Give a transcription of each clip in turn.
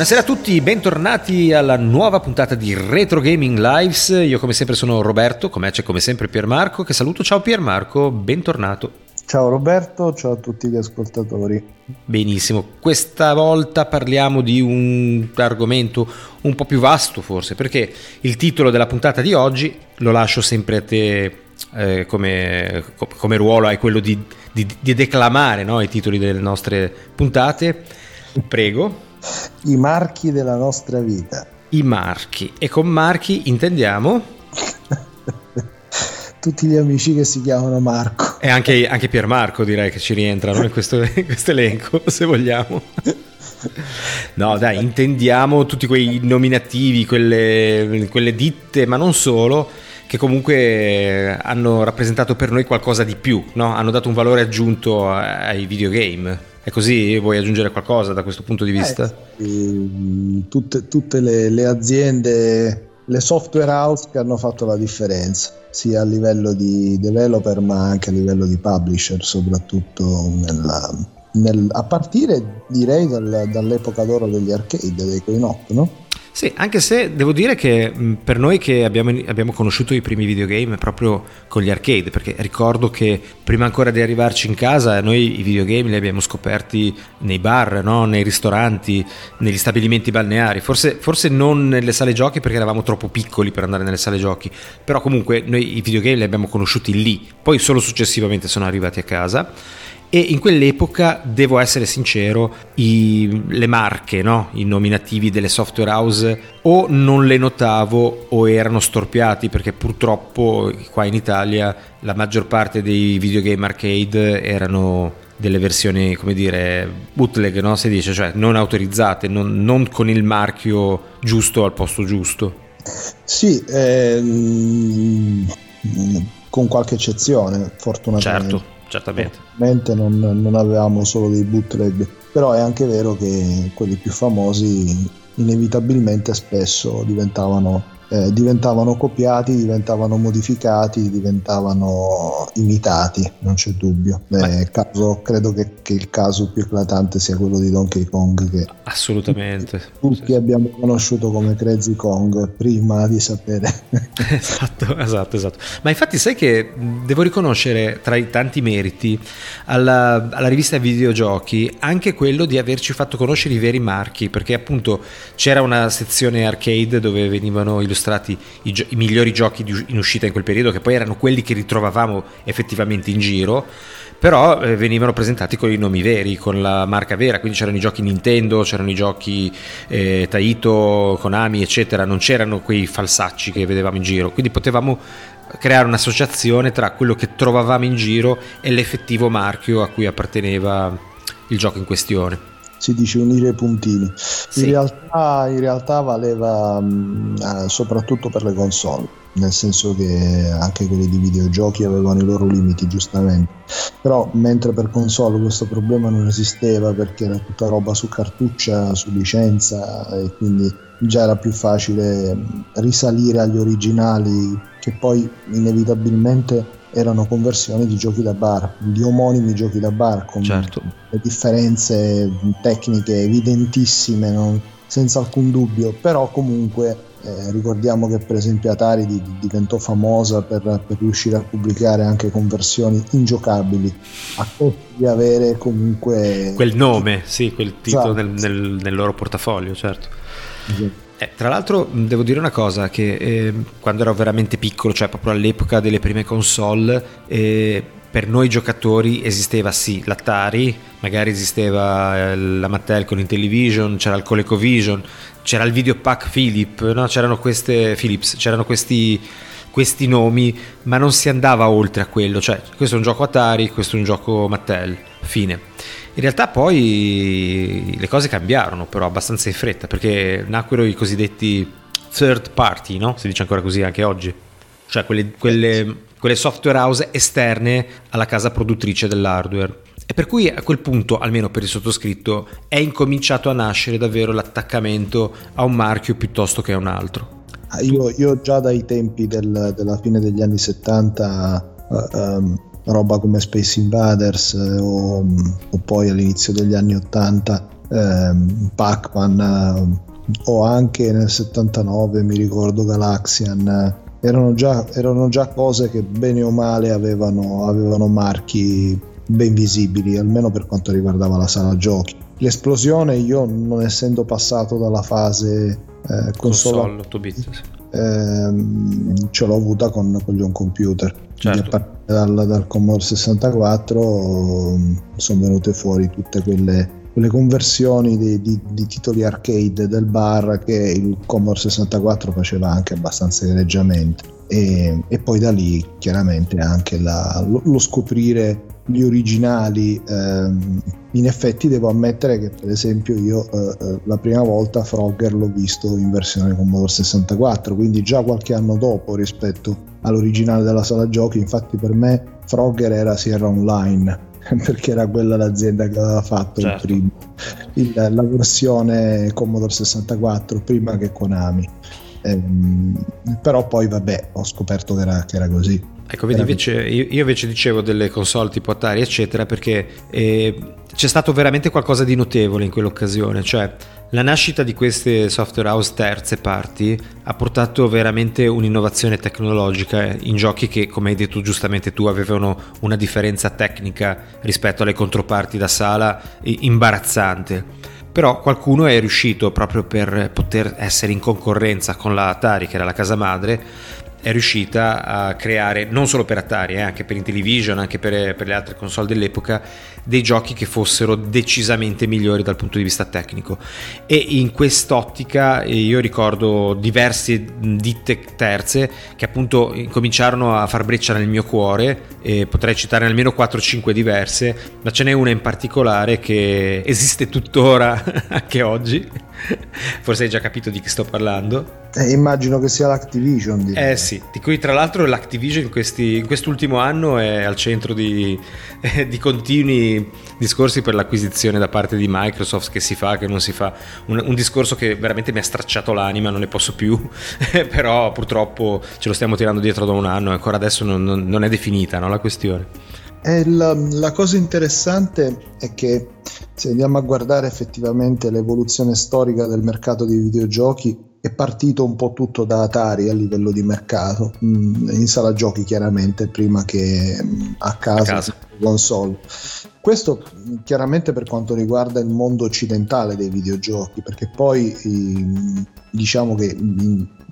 Buonasera a tutti, bentornati alla nuova puntata di Retro Gaming Lives. Io come sempre sono Roberto, come c'è come sempre Piermarco, che saluto. Ciao Piermarco, bentornato. Ciao Roberto, ciao a tutti gli ascoltatori. Benissimo, questa volta parliamo di un argomento un po' più vasto forse, perché il titolo della puntata di oggi lo lascio sempre a te eh, come, come, ruolo, è quello di, di, di declamare no, i titoli delle nostre puntate. Prego. I marchi della nostra vita. I marchi. E con marchi intendiamo? Tutti gli amici che si chiamano Marco. E anche, anche Piermarco direi che ci rientrano in questo, in questo elenco, se vogliamo. No, dai, intendiamo tutti quei nominativi, quelle, quelle, ditte, ma non solo, che comunque hanno rappresentato per noi qualcosa di più, no? hanno dato un valore aggiunto ai videogame. È così? Vuoi aggiungere qualcosa da questo punto di vista? Eh, tutte, tutte le, le, aziende, le software house che hanno fatto la differenza, sia a livello di developer ma anche a livello di publisher, soprattutto nella, nel, a partire direi dal, dall'epoca d'oro degli arcade, dei coin op, no? Sì, anche se devo dire che per noi che abbiamo, abbiamo, conosciuto i primi videogame proprio con gli arcade, perché ricordo che prima ancora di arrivarci in casa, noi i videogame li abbiamo scoperti nei bar, no? nei ristoranti, negli stabilimenti balneari, forse, forse, non nelle sale giochi perché eravamo troppo piccoli per andare nelle sale giochi, però comunque noi i videogame li abbiamo conosciuti lì, poi solo successivamente sono arrivati a casa e in quell'epoca, devo essere sincero, i, le marche, no? i nominativi delle software house o non le notavo o erano storpiati perché purtroppo qua in Italia la maggior parte dei videogame arcade erano delle versioni, come dire, bootleg, no? si dice, cioè non autorizzate, non, non con il marchio giusto al posto giusto. Sì, ehm, con qualche eccezione, fortunatamente. Certo certamente. Ovviamente non, non avevamo solo dei bootleg, però è anche vero che quelli più famosi inevitabilmente spesso diventavano eh, diventavano copiati, diventavano modificati, diventavano imitati, non c'è dubbio. Eh, caso, credo che, che, il caso più eclatante sia quello di Donkey Kong che assolutamente tutti sì. abbiamo conosciuto come Crazy Kong prima di sapere. esatto, esatto, esatto. Ma infatti sai che devo riconoscere tra i tanti meriti alla, alla rivista videogiochi anche quello di averci fatto conoscere i veri marchi, perché appunto c'era una sezione arcade dove venivano illustrati illustrati i, gio- i migliori giochi di, in uscita in quel periodo, che poi erano quelli che ritrovavamo effettivamente in giro però eh, venivano presentati con i nomi veri, con la marca vera, quindi c'erano i giochi Nintendo, c'erano i giochi eh, Taito, Konami, eccetera, non c'erano quei falsacci che vedevamo in giro, quindi potevamo creare un'associazione tra quello che trovavamo in giro e l'effettivo marchio a cui apparteneva il gioco in questione si dice unire i puntini. Sì. In, realtà, in, realtà, valeva mh, eh, soprattutto per le console, nel senso che anche quelli di videogiochi avevano i loro limiti, giustamente. Però mentre per console questo problema non esisteva perché era tutta roba su cartuccia, su licenza e quindi già era più facile risalire agli originali che poi inevitabilmente erano conversioni di giochi da bar, di omonimi giochi da bar, con certo. differenze tecniche evidentissime, non, senza alcun dubbio, però comunque eh, ricordiamo che per esempio Atari di, diventò famosa per, per, riuscire a pubblicare anche conversioni ingiocabili a costo di avere comunque quel nome, sì, quel titolo esatto. nel, nel, nel, loro portafoglio, certo. Esatto. Eh, tra l'altro devo dire una cosa, che eh, quando ero veramente piccolo, cioè proprio all'epoca delle prime console, eh, per noi giocatori esisteva sì l'Atari, magari esisteva eh, la Mattel con Intellivision, c'era il ColecoVision, c'era il Videopack Philip, no? c'erano queste Philips, c'erano questi, questi nomi, ma non si andava oltre a quello, cioè questo è un gioco Atari, questo è un gioco Mattel, fine. In realtà poi le cose cambiarono però abbastanza in fretta perché nacquero i cosiddetti third party, no? Si dice ancora così anche oggi. Cioè quelle, quelle, quelle software house esterne alla casa produttrice dell'hardware. E per cui a quel punto, almeno per il sottoscritto, è incominciato a nascere davvero l'attaccamento a un marchio piuttosto che a un altro. Ah, io, io già dai tempi del, della fine degli anni 70 uh, um, roba come Space Invaders eh, o, o, poi all'inizio degli anni 80 ehm, Pac-Man o anche nel 79 mi ricordo Galaxian erano già, erano già cose che bene o male avevano, avevano marchi ben visibili almeno per quanto riguardava la sala giochi. L'esplosione io non essendo passato dalla fase eh, console, console 8 bit ehm, ce l'ho avuta con, con gli home computer certo. dal, dal Commodore 64 sono venute fuori tutte quelle quelle conversioni di, di, di, titoli arcade del bar che il Commodore 64 faceva anche abbastanza egregiamente e, e poi da lì chiaramente anche la, lo, lo, scoprire gli originali ehm, in effetti devo ammettere che per esempio io eh, eh la prima volta Frogger l'ho visto in versione Commodore 64 quindi già qualche anno dopo rispetto all'originale della sala giochi infatti per me Frogger era Sierra Online perché era quella l'azienda che aveva fatto certo. il primo, il, la versione Commodore 64 prima che Konami. Ehm, però poi vabbè ho scoperto che era, che era così. Ecco, vedi, invece, io, io, invece dicevo delle console tipo Atari, eccetera, perché eh, c'è stato veramente qualcosa di notevole in quell'occasione, cioè la nascita di queste software house terze parti ha portato veramente un'innovazione tecnologica in giochi che, come hai detto giustamente tu, avevano una differenza tecnica rispetto alle controparti da sala imbarazzante. Però qualcuno è riuscito proprio per poter essere in concorrenza con la Atari, che era la casa madre, è riuscita a creare, non solo per Atari, eh, anche per Intellivision, anche per, per, le altre console dell'epoca, dei giochi che fossero decisamente migliori dal punto di vista tecnico. E in quest'ottica eh, io ricordo diverse ditte terze che appunto cominciarono a far breccia nel mio cuore, e potrei citare almeno 4-5 diverse, ma ce n'è una in particolare che esiste tuttora anche oggi. Forse hai già capito di chi sto parlando. Eh, immagino che sia l'Activision. Direi. Eh sì, di cui tra l'altro l'Activision in, questi, in quest'ultimo anno è al centro di, eh, di, continui discorsi per l'acquisizione da parte di Microsoft che si fa, che non si fa. Un, un discorso che veramente mi ha stracciato l'anima, non ne posso più, però purtroppo ce lo stiamo tirando dietro da un anno ancora adesso non, non, non è definita no, la questione. La, la, cosa interessante è che se andiamo a guardare effettivamente l'evoluzione storica del mercato dei videogiochi, è partito un po' tutto da Atari a livello di mercato, mm, in sala giochi chiaramente, prima che mm, a casa, a casa. Console. Questo mm, chiaramente per quanto riguarda il mondo occidentale dei videogiochi, perché poi diciamo che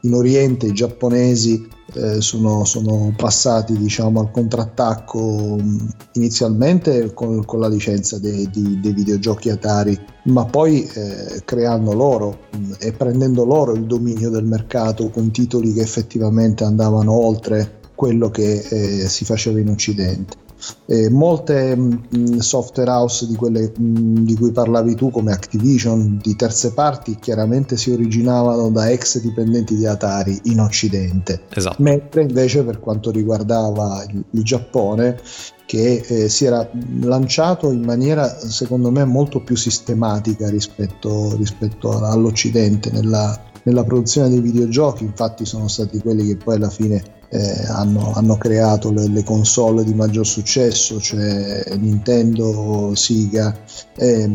in Oriente i giapponesi eh, sono, sono, passati diciamo, al contrattacco mm, inizialmente con, con la licenza dei, dei, dei, videogiochi Atari, ma poi eh, creando loro mm, e prendendo loro il dominio del mercato con titoli che effettivamente andavano oltre quello che eh, si faceva in Occidente. Eh, molte mh, mm, software house di quelle mh, di cui parlavi tu, come Activision, di terze parti, chiaramente si originavano da ex dipendenti di Atari in Occidente. Esatto. Mentre invece per quanto riguardava il, il Giappone, che eh, si era lanciato in maniera secondo me molto più sistematica rispetto, rispetto all'Occidente nella, nella produzione dei videogiochi, infatti sono stati quelli che poi alla fine eh, hanno, hanno, creato le, le, console di maggior successo, cioè Nintendo, Sega. E,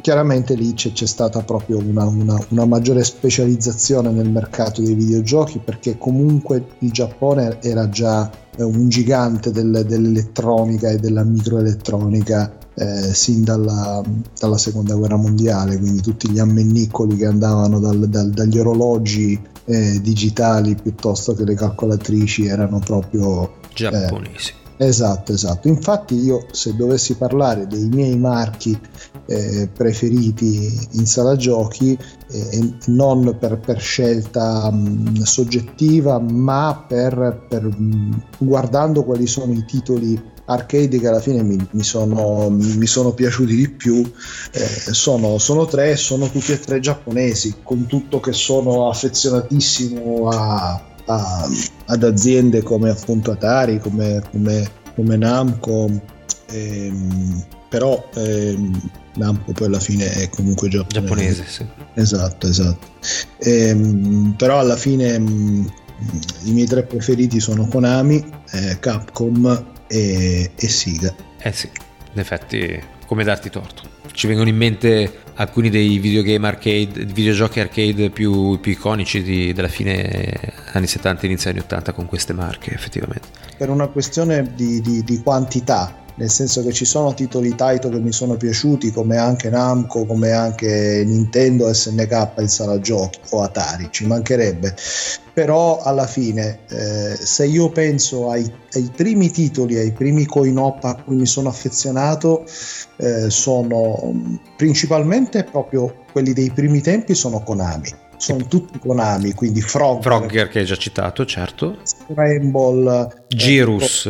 chiaramente lì c'è, c'è stata proprio una, una, una, maggiore specializzazione nel mercato dei videogiochi perché comunque il Giappone era già eh, un gigante del, dell'elettronica e della microelettronica eh, sin dalla, dalla, seconda guerra mondiale, quindi tutti gli ammennicoli che andavano dal, dal, dagli orologi eh, digitali piuttosto che le calcolatrici erano proprio giapponesi. Eh, esatto, esatto. Infatti io se dovessi parlare dei miei marchi eh, preferiti in sala giochi, eh, non per, per scelta mh, soggettiva, ma per, per mh, guardando quali sono i titoli arcade che alla fine mi, mi, sono, mi sono, piaciuti di più. Eh, sono, sono, tre sono tutti e tre giapponesi con tutto che sono affezionatissimo a, a, ad aziende come appunto Atari come, come, come Namco. Ehm, però ehm, Namco poi alla fine è comunque giapponese, giapponese sì. esatto esatto. Ehm, però alla fine mh, mm, i miei tre preferiti sono Konami, eh, Capcom e, e Siga. Eh sì, in effetti come darti torto. Ci vengono in mente alcuni dei videogame arcade, videogiochi arcade più, più iconici di, della fine anni 70 inizio anni 80 con queste marche, effettivamente. Per una questione di, di, di quantità, nel senso che ci sono titoli Taito che mi sono piaciuti come anche Namco, come anche Nintendo, SNK in sala giochi o Atari, ci mancherebbe. Però alla fine, eh, se io penso ai, ai, primi titoli, ai primi coin-op a cui mi sono affezionato, eh, sono principalmente proprio quelli dei primi tempi, sono Konami sono tutti Konami, quindi Frogger, Frogger che hai già citato, certo. Scramble, Girus.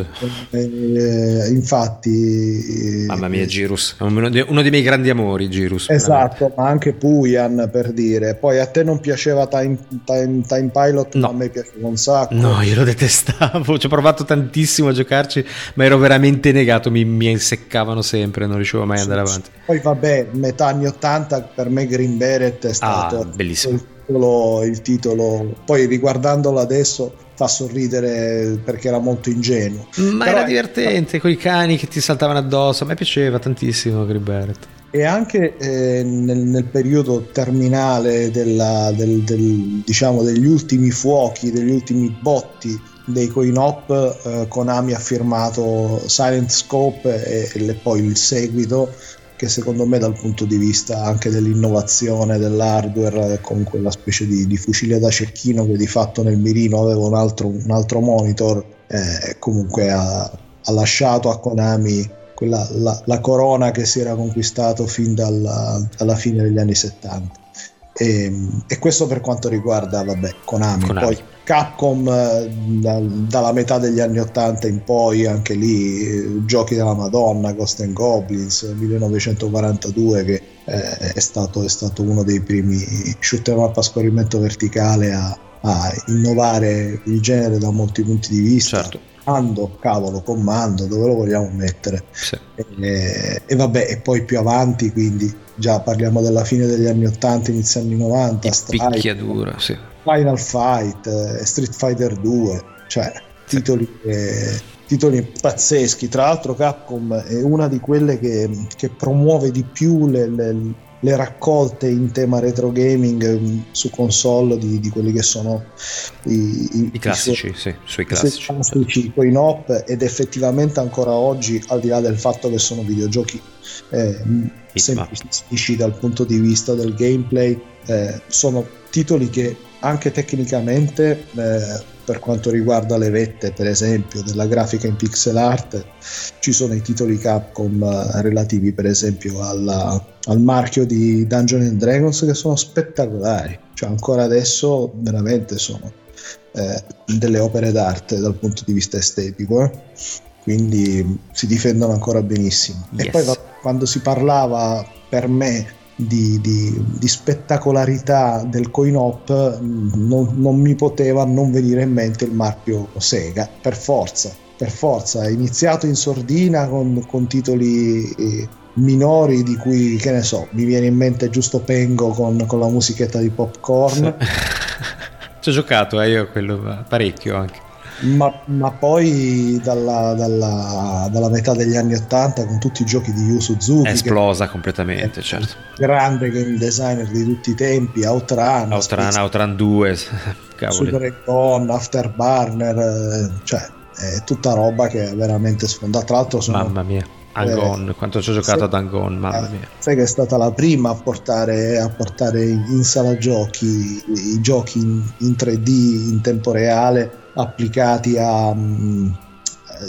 Eh, eh, infatti, mamma mia, Girus, uno dei, uno dei miei grandi amori. Girus, esatto, ma anche Puyan per dire. Poi a te non piaceva Time, time, time Pilot, no. ma a me piaceva un sacco. No, io lo detestavo. Ci ho provato tantissimo a giocarci, ma ero veramente negato. Mi, mi inseccavano sempre, non riuscivo mai ad andare avanti. Poi, vabbè, metà anni 80 per me Green Beret è stato ah, bellissimo titolo, il titolo, poi riguardandolo adesso fa sorridere perché era molto ingenuo. Ma Però era divertente, con i cani che ti saltavano addosso, a me piaceva tantissimo Gribert. E anche eh, nel, nel, periodo terminale della, del, del, diciamo, degli ultimi fuochi, degli ultimi botti dei coin-op, eh, Konami ha firmato Silent Scope e, e poi il seguito che secondo me dal punto di vista anche dell'innovazione dell'hardware con quella specie di, di fucile da cecchino che di fatto nel mirino aveva un altro, un altro monitor eh, comunque ha, ha, lasciato a Konami quella, la, la, corona che si era conquistato fin dalla, dalla fine degli anni 70 e, e, questo per quanto riguarda vabbè, Konami. Konami. Poi Capcom eh, da, dalla metà degli anni 80 in poi, anche lì eh, giochi della Madonna, Ghost and Goblins 1942 che eh, è, stato, è, stato, uno dei primi shooter up a scorrimento verticale a, a, innovare il genere da molti punti di vista. Certo. Comando, cavolo, comando, dove lo vogliamo mettere? Sì. E, e vabbè, e poi più avanti, quindi già parliamo della fine degli anni 80, inizio anni 90, Strike, picchiadura, sì. Final Fight, eh, Street Fighter 2, cioè titoli, eh, titoli, pazzeschi. Tra l'altro Capcom è una di quelle che, che promuove di più le, le, le, raccolte in tema retro gaming mm, su console di, di quelli che sono i, i, I classici, i suoi, sì, sui classici. classici coin op ed effettivamente ancora oggi, al di là del fatto che sono videogiochi eh, semplici dal punto di vista del gameplay, eh, sono titoli che anche tecnicamente eh, per quanto riguarda le vette per esempio della grafica in pixel art ci sono i titoli Capcom eh, relativi per esempio alla, al marchio di Dungeons and Dragons che sono spettacolari cioè ancora adesso veramente sono eh, delle opere d'arte dal punto di vista estetico eh? quindi si difendono ancora benissimo yes. e poi quando si parlava per me di, di, di spettacolarità del coin op non, non, mi poteva non venire in mente il marchio Sega per forza per forza. È iniziato in sordina con, con titoli eh, minori di cui che ne so mi viene in mente giusto Pengo con, con la musichetta di popcorn. Ci ho giocato eh, io quello parecchio anche ma, ma poi dalla, dalla, dalla, metà degli anni 80 con tutti i giochi di Yu Suzuki è esplosa completamente certo grande game designer di tutti i tempi Outrun Outrun, Outrun 2 cavoli. Super Econ, Afterburner eh, cioè è tutta roba che è veramente sfondata tra l'altro sono mamma mia Angon, eh, quanto ci ho giocato ad Angon, mamma mia. Sai che è stata la prima a portare, a portare in sala giochi i giochi in, in 3D in tempo reale applicati a, mm,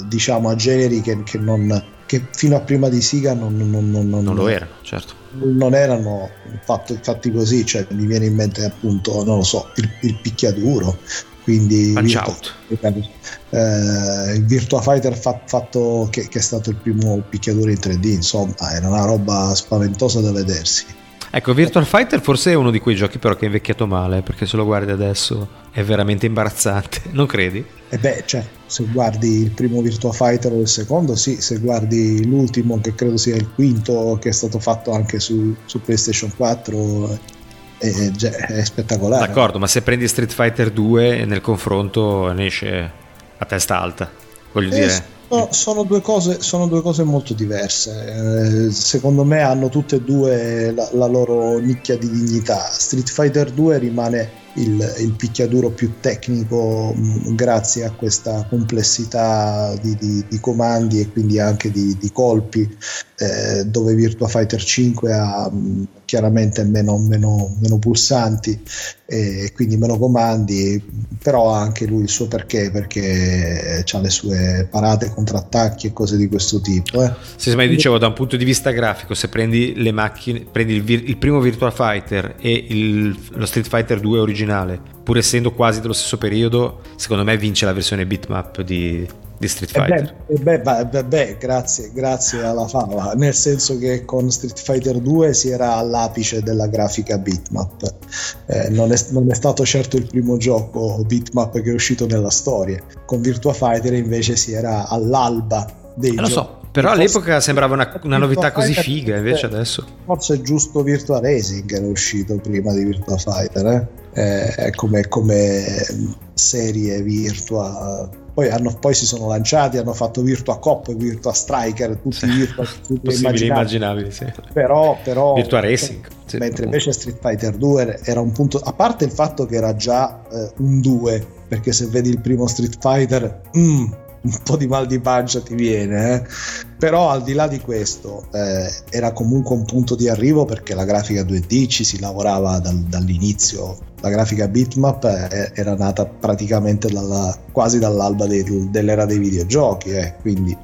diciamo, a generi che, che, non, che, fino a prima di Siga non, non, non, non lo erano, certo. Non erano fatti, fatti, così, cioè mi viene in mente appunto, non lo so, il, il picchiaduro, quindi Virtua, eh, il Virtua Fighter fa, fatto che, che, è stato il primo picchiaduro in 3D, insomma, era una roba spaventosa da vedersi. Ecco, Virtual Fighter forse è uno di quei giochi però che è invecchiato male, perché se lo guardi adesso è veramente imbarazzante, non credi? E eh beh, cioè, se guardi il primo Virtua Fighter o il secondo, sì, se guardi l'ultimo, che credo sia il quinto, che è stato fatto anche su, su PlayStation 4, è, è, spettacolare. D'accordo, ma se prendi Street Fighter 2 nel confronto ne esce a testa alta, voglio eh, dire No, sono, due cose, sono due cose molto diverse. Eh, secondo me hanno tutte e due la, la loro nicchia di dignità. Street Fighter 2 rimane il, il picchiaduro più tecnico mh, grazie a questa complessità di, di, di, comandi e quindi anche di, di colpi eh, dove Virtua Fighter 5 ha mh, chiaramente meno, meno, meno, pulsanti e quindi meno comandi però ha anche lui il suo perché perché ha le sue parate contrattacchi e cose di questo tipo eh. sì, ma dicevo da un punto di vista grafico se prendi le macchine prendi il, il primo Virtua Fighter e il, lo Street Fighter 2 originale originale, pur essendo quasi dello stesso periodo, secondo me vince la versione bitmap di, di Street Fighter. Eh beh, beh, beh, beh, grazie, grazie alla fava, nel senso che con Street Fighter 2 si era all'apice della grafica bitmap. Eh, non, è, non, è, stato certo il primo gioco bitmap che è uscito nella storia. Con Virtua Fighter invece si era all'alba dei eh, giochi. Lo so. Però all'epoca sembrava una, una novità così figa, invece adesso. Forse è giusto Virtua Racing era uscito prima di Virtua Fighter, eh? eh, come, come, serie Virtua. Poi, hanno, poi, si sono lanciati, hanno fatto Virtua Cop, Virtua Striker, tutti i Virtua possibili immaginabili, sì. però, però Virtua Racing. Sì, mentre invece Street Fighter 2 era un punto, a parte il fatto che era già eh, un 2, perché se vedi il primo Street Fighter, mm, un po' di mal di pancia ti viene, eh? però al di là di questo eh, era comunque un punto di arrivo perché la grafica 2D ci si lavorava dal, dall'inizio, la grafica bitmap era nata praticamente dalla, quasi dall'alba dei, dell'era dei videogiochi, eh, quindi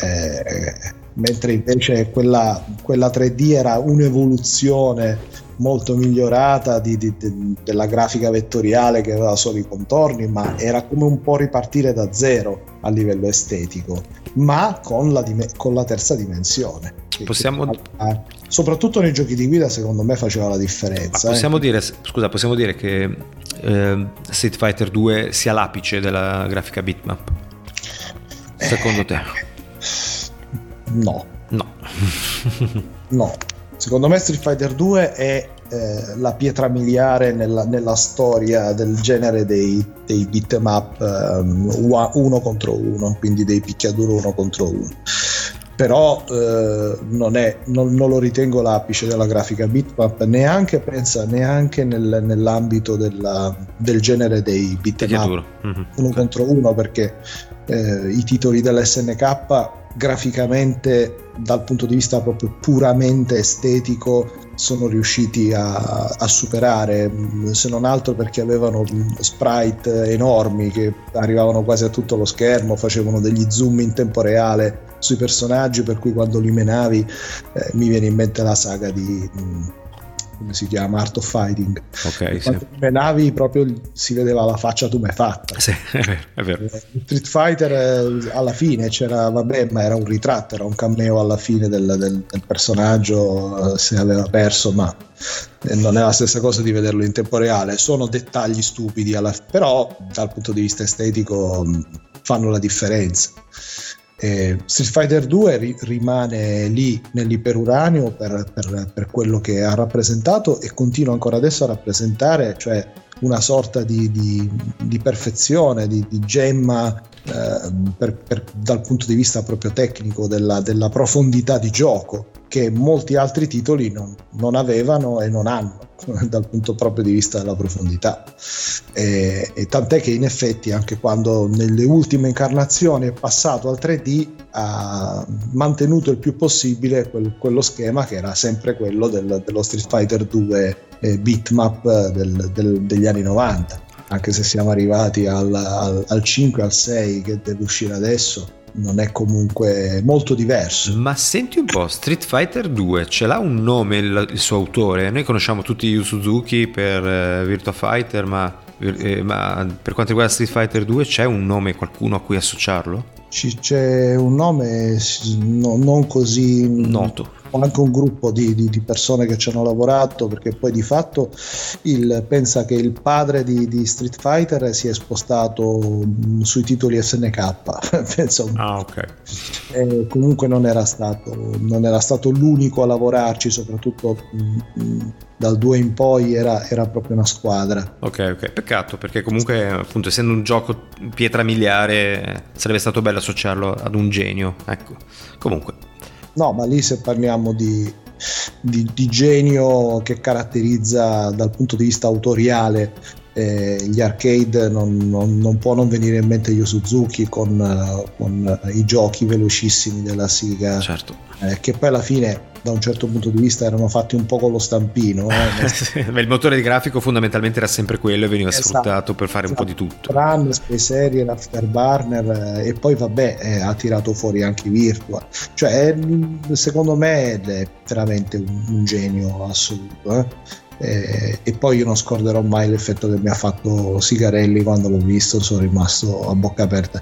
eh, mentre invece quella, quella 3D era un'evoluzione molto migliorata di, di, di, della grafica vettoriale che aveva solo i contorni, ma era come un po' ripartire da zero a livello estetico, ma con la, con la terza dimensione. Possiamo... Soprattutto nei giochi di guida, secondo me faceva la differenza. Eh. Possiamo, eh. dire, scusa, possiamo dire che eh, Street Fighter 2 sia l'apice della grafica bitmap? Secondo te? No. No. no. Secondo me Street Fighter 2 è eh, la pietra miliare nella, nella, storia del genere dei, dei beat'em up um, uno contro uno, quindi dei picchiaduro uno contro uno. Però eh, non, è, non, non, lo ritengo l'apice della grafica bitmap, neanche, pensa, neanche nel, nell'ambito della, del genere dei beat'em up mm-hmm. uno contro uno, perché eh, i titoli dell'SNK graficamente dal punto di vista proprio puramente estetico sono riusciti a, a, superare se non altro perché avevano sprite enormi che arrivavano quasi a tutto lo schermo facevano degli zoom in tempo reale sui personaggi per cui quando li menavi eh, mi viene in mente la saga di come si chiama Art of Fighting ok sì. le navi proprio si vedeva la faccia tu m'hai fatta sì, è vero, è vero. Eh, Street Fighter eh, alla fine c'era vabbè ma era un ritratto era un cameo alla fine del, del, del personaggio eh, se aveva perso ma non è la stessa cosa di vederlo in tempo reale sono dettagli stupidi alla, però dal punto di vista estetico fanno la differenza eh, Street Fighter 2 ri- rimane lì nell'iperuranio per, per, per, quello che ha rappresentato e continua ancora adesso a rappresentare, cioè una sorta di, di, di perfezione, di, di gemma eh, per, dal punto di vista proprio tecnico della, della profondità di gioco che molti altri titoli non, non, avevano e non hanno dal punto proprio di vista della profondità. E, e, tant'è che in effetti anche quando nelle ultime incarnazioni è passato al 3D ha mantenuto il più possibile quel, quello schema che era sempre quello del, dello Street Fighter 2 eh, bitmap del, del, degli anni 90 anche se siamo arrivati al, al, al 5 al 6 che deve uscire adesso non è comunque molto diverso. Ma senti un po', Street Fighter 2 ce l'ha un nome il, il suo autore? Noi conosciamo tutti Yu Suzuki per uh, Virtua Fighter, ma, eh, ma, per quanto riguarda Street Fighter 2 c'è un nome, qualcuno a cui associarlo? C'è un nome no, non così noto anche un gruppo di, di, di, persone che ci hanno lavorato perché poi di fatto il, pensa che il padre di, di, Street Fighter si è spostato sui titoli SNK pensa un ah, okay. comunque non era, stato, non era stato l'unico a lavorarci soprattutto mh, dal 2 in poi era, era, proprio una squadra. Ok, ok, peccato perché comunque appunto essendo un gioco pietra miliare sarebbe stato bello associarlo ad un genio, ecco. Comunque. No, ma lì se parliamo di, di, di genio che caratterizza dal punto di vista autoriale eh, gli arcade non, non, non, può non venire in mente Yu Suzuki con, uh, con uh, i giochi velocissimi della Siga certo. eh, che poi alla fine da un certo punto di vista erano fatti un po' con lo stampino eh. il motore di grafico fondamentalmente era sempre quello e veniva esatto, sfruttato per fare esatto. un po' di tutto Run, Space Area, Afterburner eh, e poi vabbè eh, ha tirato fuori anche Virtua cioè secondo me è veramente un, un genio assoluto eh eh, e poi io non scorderò mai l'effetto che mi ha fatto Sigarelli quando l'ho visto, sono rimasto a bocca aperta.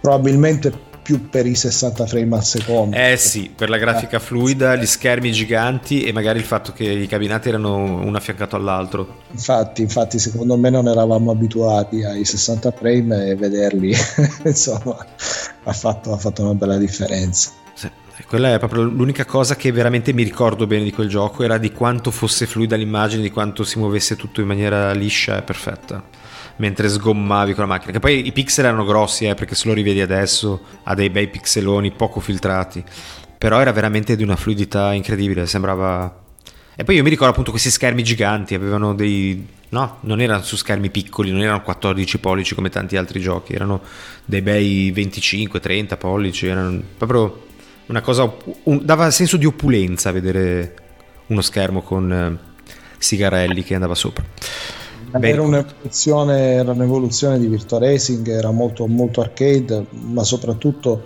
Probabilmente più per i 60 frame al secondo. Eh sì, per la grafica fluida, gli schermi giganti e magari il fatto che i cabinati erano uno affiancato all'altro. Infatti, infatti secondo me non eravamo abituati ai 60 frame e vederli, insomma, ha fatto, ha fatto una bella differenza. Sì. Quella è proprio l'unica cosa che veramente mi ricordo bene di quel gioco, era di quanto fosse fluida l'immagine, di quanto si muovesse tutto in maniera liscia e perfetta, mentre sgommavi con la macchina. Che poi i pixel erano grossi, eh, perché se lo rivedi adesso ha dei bei pixeloni poco filtrati, però era veramente di una fluidità incredibile, sembrava... E poi io mi ricordo appunto questi schermi giganti, avevano dei... No, non erano su schermi piccoli, non erano 14 pollici come tanti altri giochi, erano dei bei 25-30 pollici, erano proprio una cosa un, dava senso di opulenza vedere uno schermo con eh, Sigarelli che andava sopra. Era un'evoluzione, era un'evoluzione, di Virtua Racing, era molto, molto arcade, ma soprattutto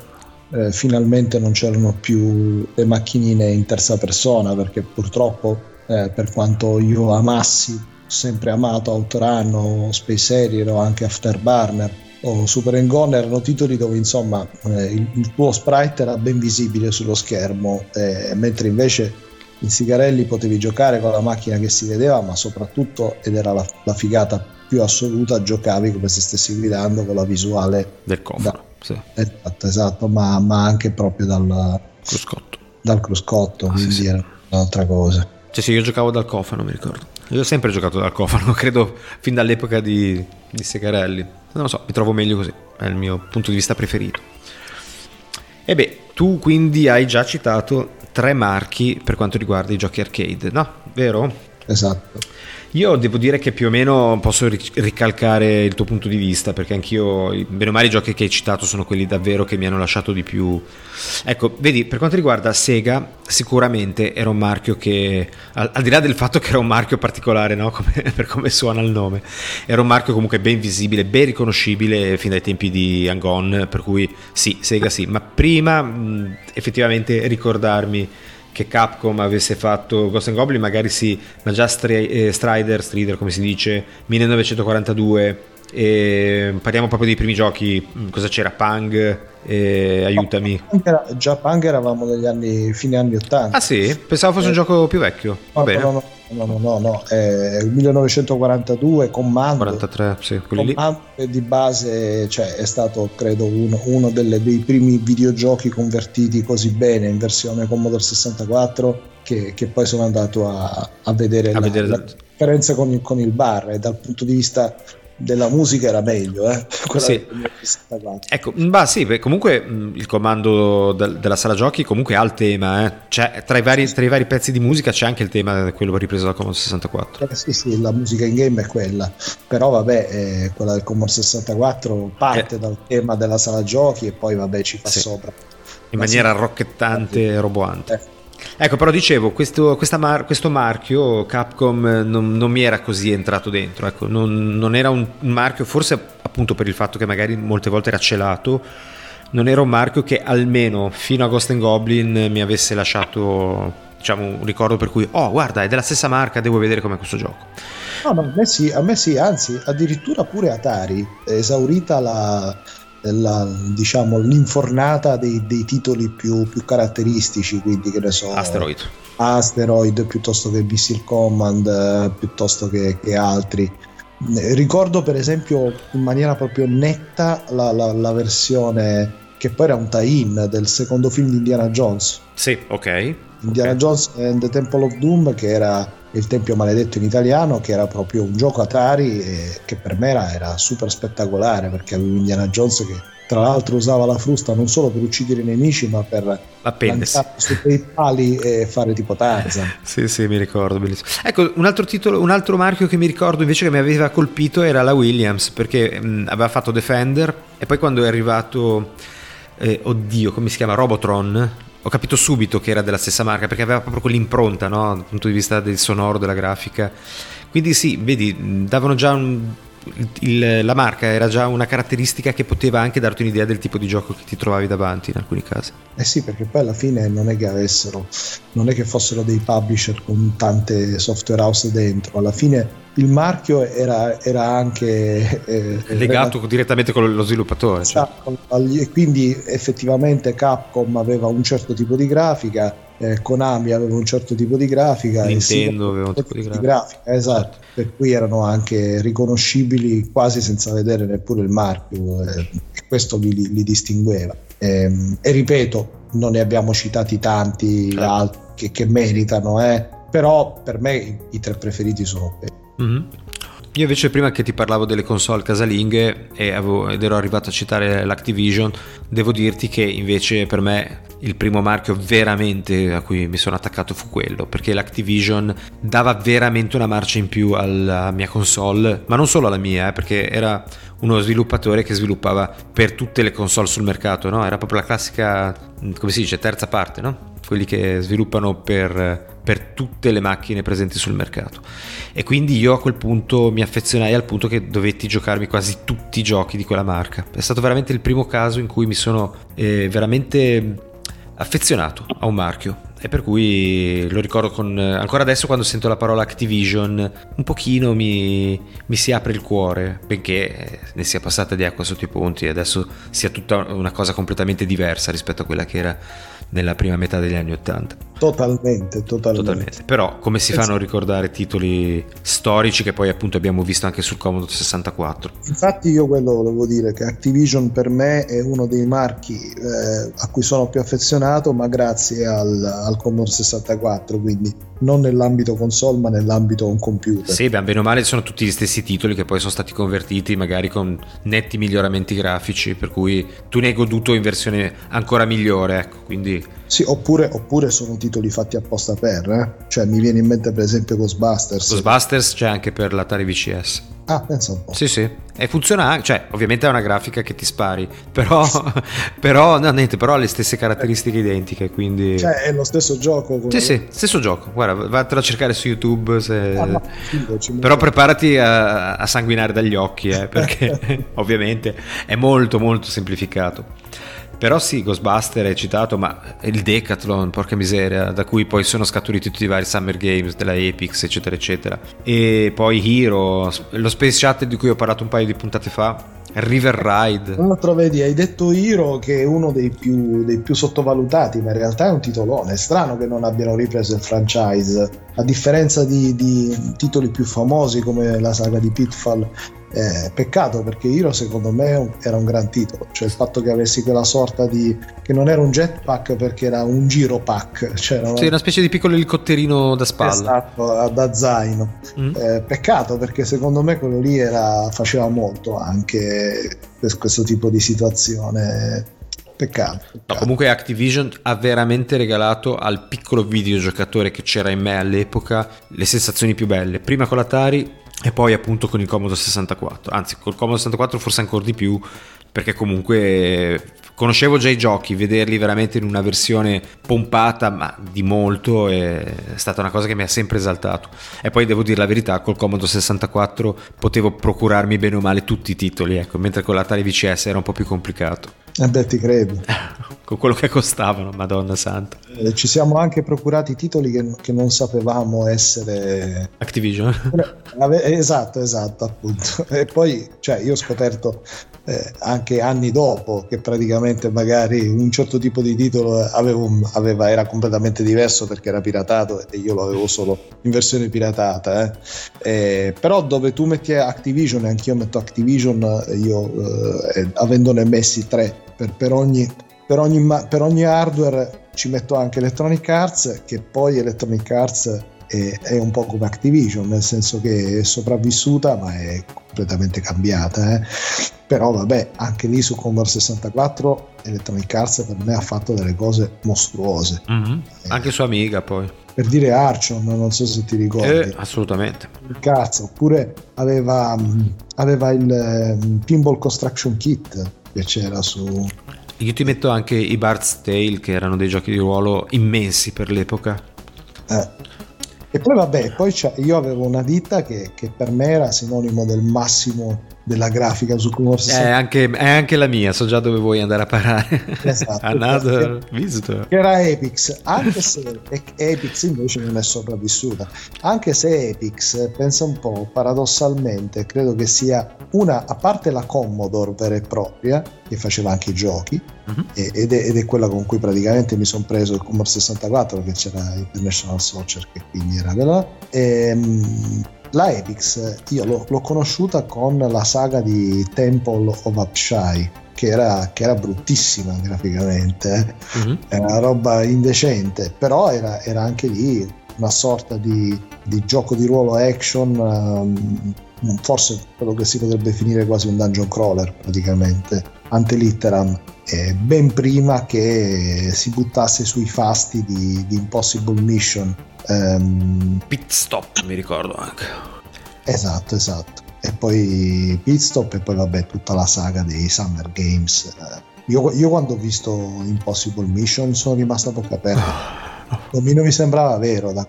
eh, finalmente non c'erano più le macchinine in terza persona, perché purtroppo, eh, per quanto io amassi, ho sempre amato Outrun Space Harrier o anche Afterburner, o Super Gone erano titoli dove insomma eh, il, il, tuo sprite era ben visibile sullo schermo eh, mentre invece in Sigarelli potevi giocare con la macchina che si vedeva ma soprattutto ed era la, la figata più assoluta giocavi come se stessi guidando con la visuale del cofano sì. esatto, esatto ma, ma, anche proprio dal cruscotto. dal cruscotto ah, quindi sì, era un'altra cosa. Cioè sì io giocavo dal cofano mi ricordo. Io ho sempre giocato dal cofano credo fin dall'epoca di, di Sigarelli. Non lo so, mi trovo meglio così, è il mio punto di vista preferito. E beh, tu quindi hai già citato tre marchi per quanto riguarda i giochi arcade, no? Vero? Esatto. Io devo dire che più o meno posso ricalcare il tuo punto di vista, perché anch'io, bene o male, i giochi che hai citato sono quelli davvero che mi hanno lasciato di più. Ecco, vedi, per quanto riguarda Sega, sicuramente era un marchio che, al, al di là del fatto che era un marchio particolare, no? come, per come suona il nome, era un marchio comunque ben visibile, ben riconoscibile fin dai tempi di Angon, per cui sì, Sega sì, ma prima mh, effettivamente ricordarmi che Capcom avesse fatto Ghost and Goblin, magari sì, ma già Stri- eh, Strider, Strider come si dice, 1942, e parliamo proprio dei primi giochi, cosa c'era? Pang, eh, aiutami. già Pang eravamo negli anni, fine anni 80. Ah sì? Pensavo fosse eh. un gioco più vecchio. Va no, bene. No, no, no, no, no, no. Eh, 1942 Commando 43 sì, lì. di base cioè, è stato credo uno, uno delle, dei primi videogiochi convertiti così bene in versione Commodore 64 che, che poi sono andato a, a vedere, a la, vedere la differenza con il, con il bar e dal punto di vista della musica era meglio, eh? sì. Ecco, bah, sì, comunque il comando del, della sala giochi comunque ha il tema, eh? cioè, tra, i vari, tra, i vari, pezzi di musica c'è anche il tema, quello ripreso dal Commodore 64. Eh, sì, sì, la musica in game è quella, però vabbè, eh, quella del Commodore 64 parte eh. dal tema della sala giochi e poi vabbè ci fa sì. sopra. In maniera rocchettante e roboante. Eh. Ecco, però dicevo, questo, mar- questo marchio Capcom non, non, mi era così entrato dentro, ecco, non, non, era un marchio, forse appunto per il fatto che magari molte volte era celato, non era un marchio che almeno fino a Ghost Goblin mi avesse lasciato diciamo, un ricordo per cui, oh guarda, è della stessa marca, devo vedere com'è questo gioco. No, no, a me sì, a me sì anzi, addirittura pure Atari, esaurita la la, diciamo, l'infornata dei, dei titoli più, più, caratteristici, quindi che ne so. Asteroid. Asteroid piuttosto che Missile Command, eh, piuttosto che, che, altri. Ricordo per esempio in maniera proprio netta la, la, la versione che poi era un tie-in del secondo film di Indiana Jones. Sì, ok. Indiana okay. Jones and the Temple of Doom che era il Tempio Maledetto in italiano che era proprio un gioco Atari che per me era, era super spettacolare perché avevo Indiana Jones che tra l'altro usava la frusta non solo per uccidere i nemici ma per su quei pali e fare tipo Tarzan. Sì sì mi ricordo bellissimo. Ecco un altro titolo un altro marchio che mi ricordo invece che mi aveva colpito era la Williams perché mh, aveva fatto Defender e poi quando è arrivato eh, oddio come si chiama? Robotron ho capito subito che era della stessa marca perché aveva proprio quell'impronta no? dal punto di vista del sonoro della grafica quindi sì vedi davano già un il, la marca era già una caratteristica che poteva anche darti un'idea del tipo di gioco che ti trovavi davanti in alcuni casi. Eh sì, perché poi alla fine non è che avessero, non è che fossero dei publisher con tante software house dentro, alla fine il marchio era, era anche eh, legato era, direttamente con lo sviluppatore. Esatto, cioè. e quindi effettivamente Capcom aveva un certo tipo di grafica, eh, Konami aveva un certo tipo di grafica, Nintendo aveva un tipo di grafica. Grafica esatto, certo. per cui erano anche riconoscibili quasi senza vedere neppure il marchio eh, e questo li, li distingueva. E, ehm, e, ripeto, non ne abbiamo citati tanti certo. altri che, che meritano, eh, però per me i, i tre preferiti sono quelli. Mm-hmm. Io invece prima che ti parlavo delle console casalinghe avevo, ed ero arrivato a citare l'Activision, devo dirti che invece per me il primo marchio veramente a cui mi sono attaccato fu quello, perché l'Activision dava veramente una marcia in più alla mia console, ma non solo alla mia, eh, perché era uno sviluppatore che sviluppava per tutte le console sul mercato, no? era proprio la classica, come si dice, terza parte, no? quelli che sviluppano per, per, tutte le macchine presenti sul mercato. E quindi io a quel punto mi affezionai al punto che dovetti giocarmi quasi tutti i giochi di quella marca. È stato veramente il primo caso in cui mi sono eh, veramente affezionato a un marchio e per cui lo ricordo con ancora adesso quando sento la parola Activision un pochino mi, mi, si apre il cuore benché ne sia passata di acqua sotto i ponti e adesso sia tutta una cosa completamente diversa rispetto a quella che era nella prima metà degli anni Ottanta. Totalmente, totalmente, totalmente. Però come si fanno a ricordare titoli storici che poi appunto abbiamo visto anche sul Commodore 64? Infatti io quello volevo dire che Activision per me è uno dei marchi eh, a cui sono più affezionato, ma grazie al, al Commodore 64, quindi non nell'ambito console ma nell'ambito un computer. Sì, beh, bene o male sono tutti gli stessi titoli che poi sono stati convertiti magari con netti miglioramenti grafici, per cui tu ne hai goduto in versione ancora migliore, ecco, quindi... Sì, oppure, oppure sono titoli fatti apposta per, eh? cioè mi viene in mente per esempio Ghostbusters. Ghostbusters c'è anche per l'Atari VCS. Ah, pensa un po'. Sì, sì. E funziona anche, cioè, ovviamente è una grafica che ti spari, però, però, no, niente, però ha le stesse caratteristiche identiche, quindi... Cioè, è lo stesso gioco. Sì, sì, stesso gioco. Guarda, vattelo a cercare su YouTube, se... ah, no, però preparati a, a, sanguinare dagli occhi, eh, perché ovviamente è molto, molto semplificato. Però sì, Ghostbuster è citato, ma il Decathlon, porca miseria, da cui poi sono scaturiti tutti i vari Summer Games della Epix, eccetera, eccetera. E poi Hero, lo Space Shuttle di cui ho parlato un paio di puntate fa, River Ride. Tra l'altro, vedi, hai detto Hero che è uno dei più, dei più, sottovalutati, ma in realtà è un titolone. È strano che non abbiano ripreso il franchise. A differenza di, di titoli più famosi come la saga di Pitfall eh, peccato perché Hero secondo me era un gran titolo, cioè il fatto che avessi quella sorta di... che non era un jetpack perché era un giro pack, cioè una... Sì, una specie di piccolo elicotterino da spalla. Esatto, da zaino. Mm. Eh, peccato perché secondo me quello lì era... faceva molto anche per questo tipo di situazione. Peccato, peccato. No, comunque Activision ha veramente regalato al piccolo videogiocatore che c'era in me all'epoca le sensazioni più belle. Prima con l'Atari e poi appunto con il Commodore 64, anzi col Commodore 64 forse ancora di più perché comunque conoscevo già i giochi, vederli veramente in una versione pompata ma di molto è stata una cosa che mi ha sempre esaltato e poi devo dire la verità col Commodore 64 potevo procurarmi bene o male tutti i titoli ecco, mentre con l'Atari VCS era un po' più complicato eh beh, ti credo. Con quello che costavano, Madonna Santa. Eh, ci siamo anche procurati titoli che, che, non sapevamo essere... Activision. esatto, esatto, appunto. E poi, cioè, io ho scoperto eh, anche anni dopo che praticamente magari un certo tipo di titolo avevo, aveva, era completamente diverso perché era piratato e io lo avevo solo in versione piratata. Eh. Eh, però dove tu metti Activision e anch'io metto Activision, io eh, avendone messi tre per, per, ogni, per, ogni, per ogni hardware ci metto anche Electronic Arts, che poi Electronic Arts è, è, un po' come Activision, nel senso che è sopravvissuta ma è completamente cambiata. Eh. Però vabbè, anche lì su Commodore 64 Electronic Arts per me ha fatto delle cose mostruose. Mm-hmm. Eh, anche su Amiga poi. Per dire Archon, non so se ti ricordi. Eh, assolutamente. Cazzo, oppure aveva, aveva il um, Pinball Construction Kit che c'era su... Io ti metto anche i Bard's Tale che erano dei giochi di ruolo immensi per l'epoca. Eh. E poi vabbè, poi io avevo una ditta che, che per me era sinonimo del massimo della grafica su Commodore 64. È anche, è anche la mia, so già dove vuoi andare a parare. Esatto. Another visitor. Che era Epix, anche se Epix invece non è sopravvissuta. Anche se Epix, pensa un po', paradossalmente, credo che sia una, a parte la Commodore vera e propria, che faceva anche i giochi, uh-huh. ed, è, ed, è, quella con cui praticamente mi sono preso il Commodore 64 perché c'era International Soccer che quindi era della... E, ehm, la Epix io l'ho, l'ho, conosciuta con la saga di Temple of Upshai che era, che era bruttissima graficamente mm-hmm. era una roba indecente però era, era anche lì una sorta di, di, gioco di ruolo action um, forse quello che si potrebbe definire quasi un dungeon crawler praticamente. Ante litteram eh, ben prima che si buttasse sui fasti di, di Impossible Mission Um, Pit Stop mi ricordo anche. Esatto, esatto. E poi Pit Stop e poi vabbè tutta la saga dei Summer Games. Eh, io, io quando ho visto Impossible Mission sono rimasto a bocca aperta. Non mi sembrava vero da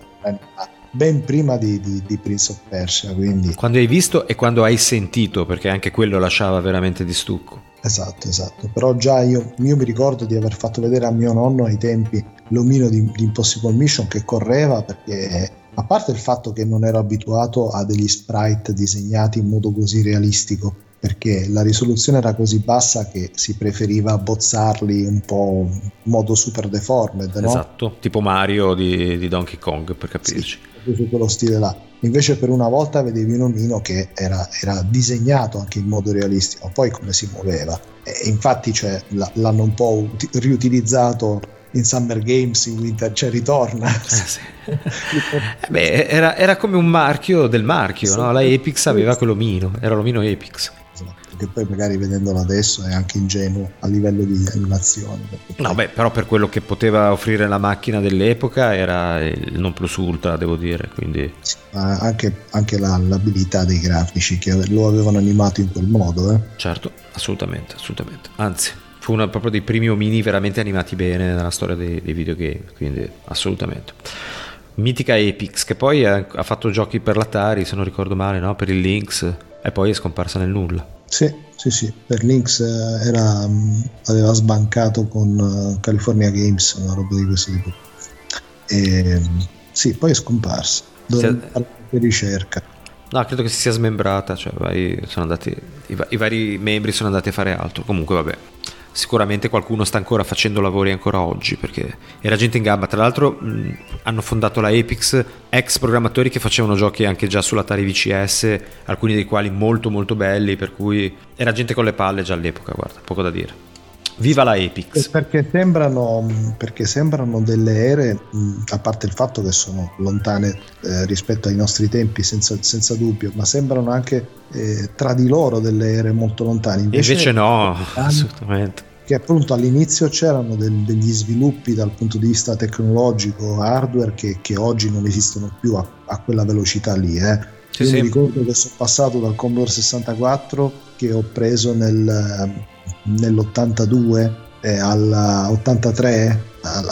ben prima di, di, di, Prince of Persia. Quindi... Quando hai visto e quando hai sentito, perché anche quello lasciava veramente di stucco. Esatto, esatto. Però già io, io mi ricordo di aver fatto vedere a mio nonno ai tempi l'omino di, di Impossible Mission che correva perché a parte il fatto che non ero abituato a degli sprite disegnati in modo così realistico perché la risoluzione era così bassa che si preferiva bozzarli un po' in modo super deformed no? esatto, tipo Mario di, di, Donkey Kong per capirci sì, su quello stile là invece per una volta vedevi un omino che era, era disegnato anche in modo realistico poi come si muoveva e infatti cioè, l'hanno un po' riutilizzato in Summer Games, in Winter, cioè ritorna. Eh, sì. eh beh, era, era, come un marchio del marchio, sì, no? la Epix aveva quell'omino, era l'omino Epix. Che poi magari vedendolo adesso è anche ingenuo a livello di animazione. No, beh, però per quello che poteva offrire la macchina dell'epoca era il non plus ultra, devo dire. Quindi... Sì, anche, anche la, l'abilità dei grafici che lo avevano animato in quel modo. Eh? Certo, assolutamente, assolutamente. Anzi, fu uno proprio dei primi omini veramente animati bene nella storia dei, dei videogame, quindi assolutamente. Mitica Epix, che poi ha, ha, fatto giochi per l'Atari, se non ricordo male, no? per il Lynx, e poi è scomparsa nel nulla. Sì, sì, sì, per Lynx eh, era, mm, aveva sbancato con uh, California Games, una roba di questo tipo. E, mm, sì, poi è scomparsa. Dove è... ricerca. No, credo che si sia smembrata, cioè vari, andati, i, i, vari membri sono andati a fare altro. Comunque, vabbè, sicuramente qualcuno sta ancora facendo lavori ancora oggi perché era gente in gamba. Tra l'altro mh, hanno fondato la Epix ex programmatori che facevano giochi anche già sull'Atari VCS, alcuni dei quali molto molto belli, per cui era gente con le palle già all'epoca, guarda, poco da dire. Viva la Epix! Perché sembrano, perché sembrano delle ere, a parte il fatto che sono lontane eh, rispetto ai nostri tempi, senza, senza dubbio, ma sembrano anche eh, tra di loro delle ere molto lontane. Invece, Invece no, assolutamente che appunto all'inizio c'erano del, degli sviluppi dal punto di vista tecnologico, hardware, che, che oggi non esistono più a, a quella velocità lì. Eh. Sì, Io sì. mi ricordo che sono passato dal Commodore 64 che ho preso nel, nell'82 eh, all'83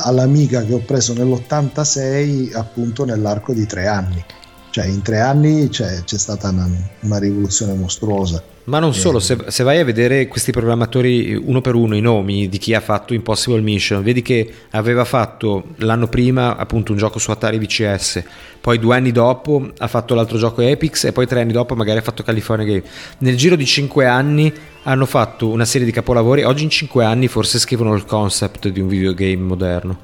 all'Amiga che ho preso nell'86 appunto nell'arco di tre anni. Cioè in tre anni c'è, c'è stata una, una rivoluzione mostruosa ma non solo, se, se, vai a vedere questi programmatori uno per uno, i nomi di chi ha fatto Impossible Mission, vedi che aveva fatto l'anno prima appunto un gioco su Atari VCS, poi due anni dopo ha fatto l'altro gioco Epix e poi tre anni dopo magari ha fatto California Game. Nel giro di cinque anni hanno fatto una serie di capolavori, oggi in cinque anni forse scrivono il concept di un videogame moderno.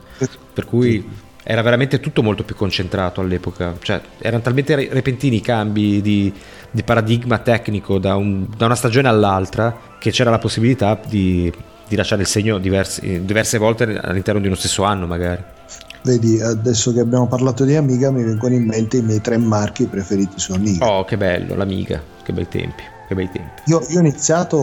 Per cui era veramente tutto molto più concentrato all'epoca, cioè erano talmente repentini i cambi di, di paradigma tecnico da, un, da, una stagione all'altra che c'era la possibilità di, di, di lasciare il segno diversi, diverse volte all'interno di uno stesso anno magari. Vedi, adesso che abbiamo parlato di Amiga mi vengono in mente i miei tre marchi preferiti su Amiga. Oh, che bello, l'Amiga, che bei tempi. Che bei tempi. Io, io ho, iniziato,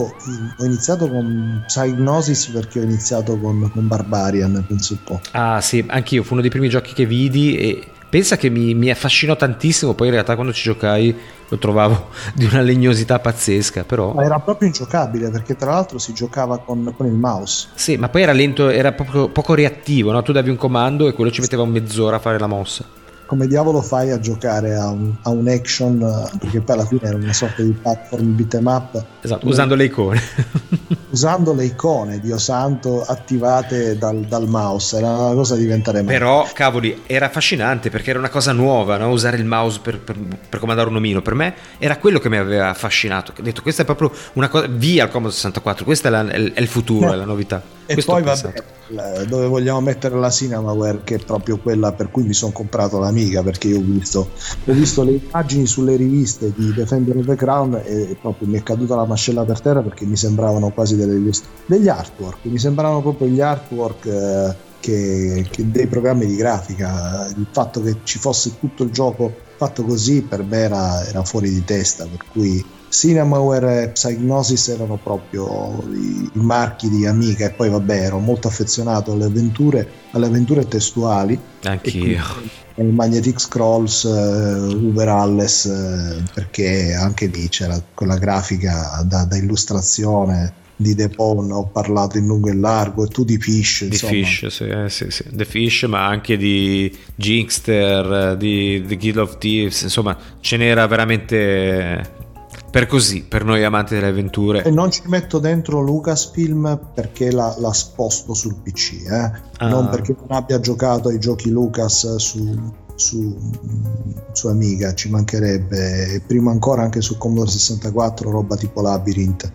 ho iniziato con Psygnosis perché ho iniziato con, con Barbarian, penso un po'. Ah sì, anch'io, fu uno dei primi giochi che vidi e pensa che mi, mi, affascinò tantissimo, poi in realtà quando ci giocai lo trovavo di una legnosità pazzesca, però... Ma era proprio ingiocabile perché tra l'altro si giocava con, con il mouse. Sì, ma poi era lento, era proprio poco reattivo, no? tu davi un comando e quello ci metteva mezz'ora a fare la mossa come diavolo fai a giocare a un, a un, action perché poi alla fine era una sorta di platform beat'em up. Esatto, usando le icone. Usando le icone Dio santo attivate dal, dal mouse era una cosa da diventare però cavoli era affascinante perché era una cosa nuova no? usare il mouse per, per, per, comandare un omino. Per me era quello che mi aveva affascinato. Ho detto questa è proprio una cosa via il Commodore 64 questo è, è, è il futuro, eh. è la novità e questo poi vabbè dove vogliamo mettere la Cinemaware che è proprio quella per cui mi sono comprato l'amico amiga perché io ho visto, ho visto le immagini sulle riviste di Defender of the Crown e proprio mi è caduta la mascella per terra perché mi sembravano quasi delle, degli artwork, mi sembravano proprio gli artwork eh, che, che dei programmi di grafica. Il fatto che ci fosse tutto il gioco fatto così per me era, era fuori di testa, per cui Cinemaware e Psygnosis erano proprio i, i, marchi di Amiga e poi vabbè ero molto affezionato alle avventure, alle avventure testuali. Anch'io. Il Magnetic Scrolls, uh, Uber Alles, uh, perché anche lì c'era quella grafica da, da illustrazione di The Pawn ho parlato in lungo e largo e tu di Fish di Fish sì, eh, sì, sì. The Fish ma anche di Jinxter di The Guild of Thieves insomma ce n'era veramente per così, per noi amanti delle avventure. E non ci metto dentro Lucasfilm perché la, la sposto sul PC, eh? ah. non perché non abbia giocato ai giochi Lucas su, su, su, Amiga, ci mancherebbe, e prima ancora anche su Commodore 64, roba tipo Labyrinth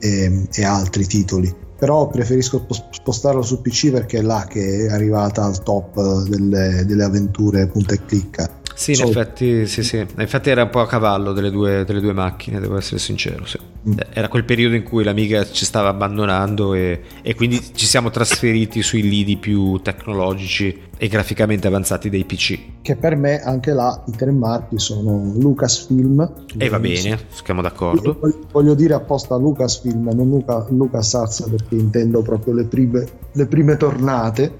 e, e altri titoli. Però preferisco spostarlo su PC perché è là che è arrivata al top delle, delle avventure punta e clicca sì, in effetti, sì, sì. Infatti era un po' a cavallo delle due, delle due macchine, devo essere sincero. Sì. Mm. Era quel periodo in cui l'Amiga ci stava abbandonando e, e, quindi ci siamo trasferiti sui lidi più tecnologici e graficamente avanzati dei PC. Che per me anche là i tre marchi sono Lucasfilm. E va bene, siamo d'accordo. Voglio dire apposta Lucasfilm, non Luca, LucasArts perché intendo proprio le prime, le prime tornate.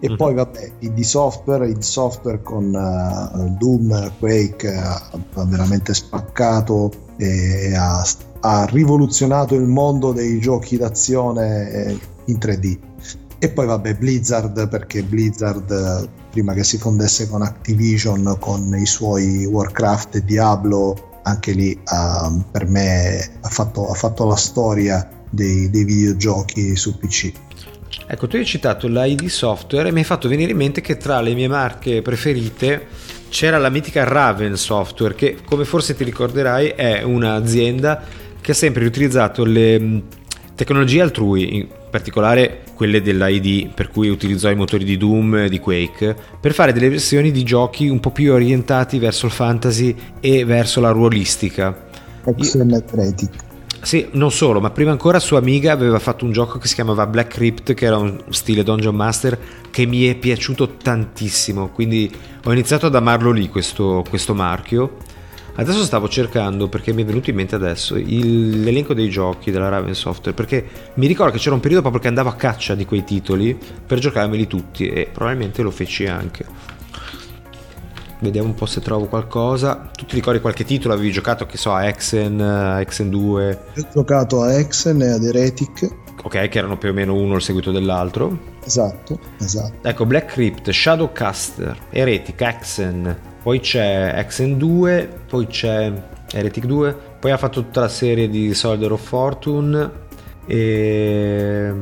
E mm. poi vabbè, id Software, id Software con uh, Doom, Quake ha, ha veramente spaccato e ha, ha, rivoluzionato il mondo dei giochi d'azione eh, in 3D. E poi vabbè Blizzard perché Blizzard prima che si fondesse con Activision con i suoi Warcraft e Diablo anche lì uh, per me ha fatto, ha fatto la storia dei, dei, videogiochi su PC. Ecco, tu hai citato l'ID Software e mi hai fatto venire in mente che tra le mie marche preferite c'era la mitica Raven Software che come forse ti ricorderai è un'azienda che ha sempre utilizzato le tecnologie altrui, in particolare quelle dell'ID, per cui utilizzò i motori di Doom e di Quake, per fare delle versioni di giochi un po' più orientati verso il fantasy e verso la ruolistica. Action Athletic. Sì, non solo, ma prima ancora sua amiga aveva fatto un gioco che si chiamava Black Crypt, che era un stile Dungeon Master, che mi è piaciuto tantissimo, quindi ho iniziato ad amarlo lì questo, questo marchio. Adesso stavo cercando, perché mi è venuto in mente adesso, il, l'elenco dei giochi della Raven Software, perché mi ricordo che c'era un periodo proprio che andavo a caccia di quei titoli per giocarmeli tutti e probabilmente lo feci anche. Vediamo un po' se trovo qualcosa. Tu ti ricordi qualche titolo? Avevi giocato, che so, a Exen, a Exen 2? Ho giocato a Exen e ad Heretic. Ok, che erano più o meno uno il seguito dell'altro. Esatto, esatto. Ecco, Black Crypt, Shadowcaster, Heretic, Exen. Poi c'è Exen 2, poi c'è Heretic 2. Poi ha fatto tutta la serie di Soldier of Fortune. E...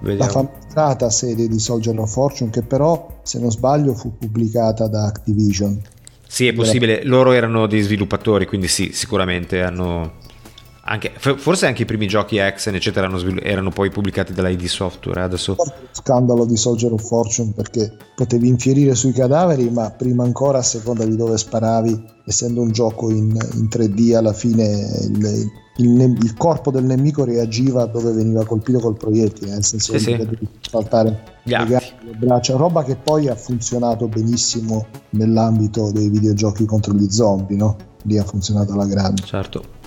Vediamo. La famigerata serie di Soldier of Fortune che però se non sbaglio fu pubblicata da Activision. Sì, è possibile, loro erano dei sviluppatori, quindi sì, sicuramente hanno, anche, forse anche i primi giochi Action eccetera erano, erano poi pubblicati dalla ID Software. Eh, adesso... Scandalo di Soldier of Fortune perché potevi infierire sui cadaveri, ma prima ancora a seconda di dove sparavi, essendo un gioco in, in 3D, alla fine il, il, il, corpo del nemico reagiva dove veniva colpito col proiettile, nel senso sì, che sì. saltare le braccia, roba che poi ha funzionato benissimo nell'ambito dei videogiochi contro gli zombie, no? Lì ha funzionato alla grande. Certo.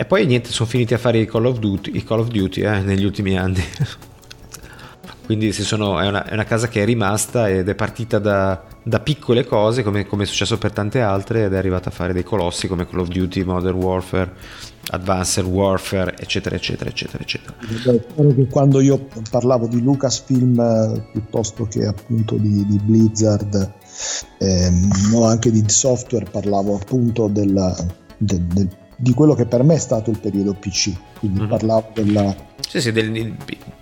E poi niente, sono finiti a fare i Call of Duty, i Call of Duty eh, negli ultimi anni. Quindi sono, è, una, è, una, casa che è rimasta ed è partita da, da piccole cose, come, come, è successo per tante altre, ed è arrivata a fare dei colossi come Call of Duty, Modern Warfare, Advanced Warfare, eccetera, eccetera, eccetera, eccetera. Quando io parlavo di Lucasfilm eh, piuttosto che appunto di, di Blizzard, ehm, o anche di software, parlavo appunto della, del, del di quello che per me è stato il periodo PC, quindi mm-hmm. parlavo della... Sì, sì, del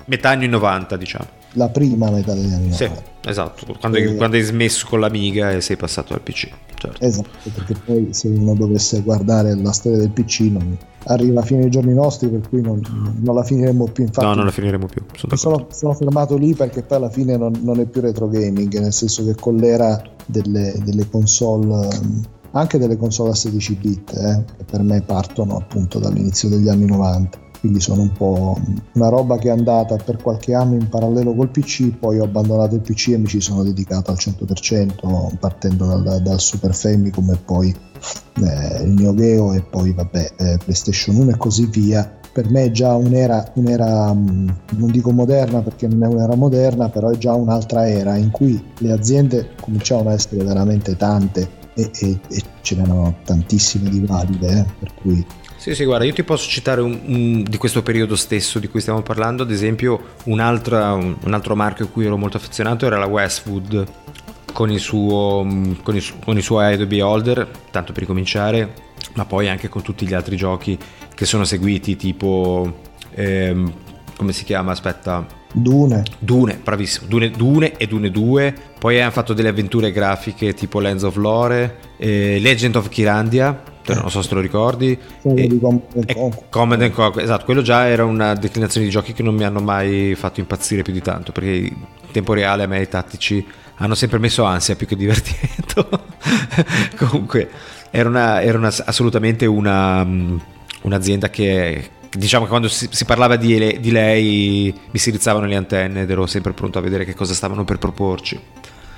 metà anni 90 diciamo. La prima metà degli anni 90. Sì, esatto, quando, e... quando hai smesso con l'Amiga e sei passato al PC. Certo. Esatto, perché poi se uno dovesse guardare la storia del PC non arriva a fine dei giorni nostri per cui non, non la finiremo più infatti no non la finiremo più sono, sono, sono fermato lì perché poi alla fine non, non, è più retro gaming nel senso che con l'era delle, delle console anche delle console a 16 bit, eh, che per me partono appunto dall'inizio degli anni 90. Quindi sono un po' una roba che è andata per qualche anno in parallelo col PC, poi ho abbandonato il PC e mi ci sono dedicato al 100%, partendo dal, dal Super Famicom e poi eh, il Neo Geo e poi vabbè eh, PlayStation 1 e così via. Per me è già un'era, un'era, mm, non dico moderna perché non è un'era moderna, però è già un'altra era in cui le aziende cominciavano a essere veramente tante e, e, e ce n'erano tantissime di valide, eh, per cui... Sì, sì, guarda, io ti posso citare un, un, di questo periodo stesso di cui stiamo parlando, ad esempio un, un, altro marchio a cui ero molto affezionato era la Westwood, con il suo, con il, con il suo Adobe Holder, tanto per ricominciare, ma poi anche con tutti gli altri giochi che sono seguiti, tipo... Ehm, come si chiama? Aspetta, Dune. Dune, bravissimo. Dune, Dune e Dune 2. Poi hanno fatto delle avventure grafiche tipo Lands of Lore, eh, Legend of Kirandia, non so se te lo ricordi. E, Command and Conquer. Esatto, quello già era una declinazione di giochi che non mi hanno mai fatto impazzire più di tanto, perché in tempo reale a me i tattici hanno sempre messo ansia più che divertimento. Comunque, era, una, era una, assolutamente una, mm, un'azienda che, diciamo che quando si, si parlava di, di, lei mi si rizzavano le antenne ed ero sempre pronto a vedere che cosa stavano per proporci.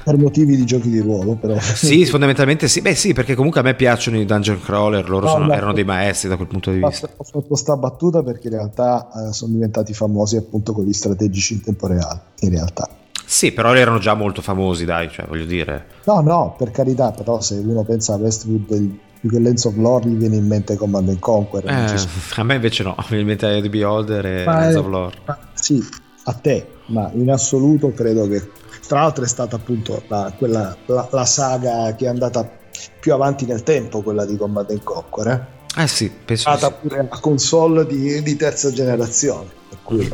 Per motivi di giochi di ruolo, però. Sì, fondamentalmente sì. Beh, sì, perché comunque a me piacciono i dungeon crawler, loro no, sono, no, erano dei maestri da quel punto di vista. Ho fatto questa battuta perché in realtà eh, sono diventati famosi appunto con gli strategici in tempo reale, in realtà. Sì, però erano già molto famosi, dai, cioè voglio dire. No, no, per carità, però se uno pensa a Westwood più che Lens of Lore gli viene in mente Command Conquer. Eh, a me invece no, mi viene in mente Eddie Beholder e ma Lens è, of Lore. Sì, a te, ma in assoluto credo che tra l'altro è stata appunto la, quella, la, la saga che è andata più avanti nel tempo, quella di Command Conquer. Eh? Eh sì, penso. È stata sì. pure una console di, di terza generazione. Per cui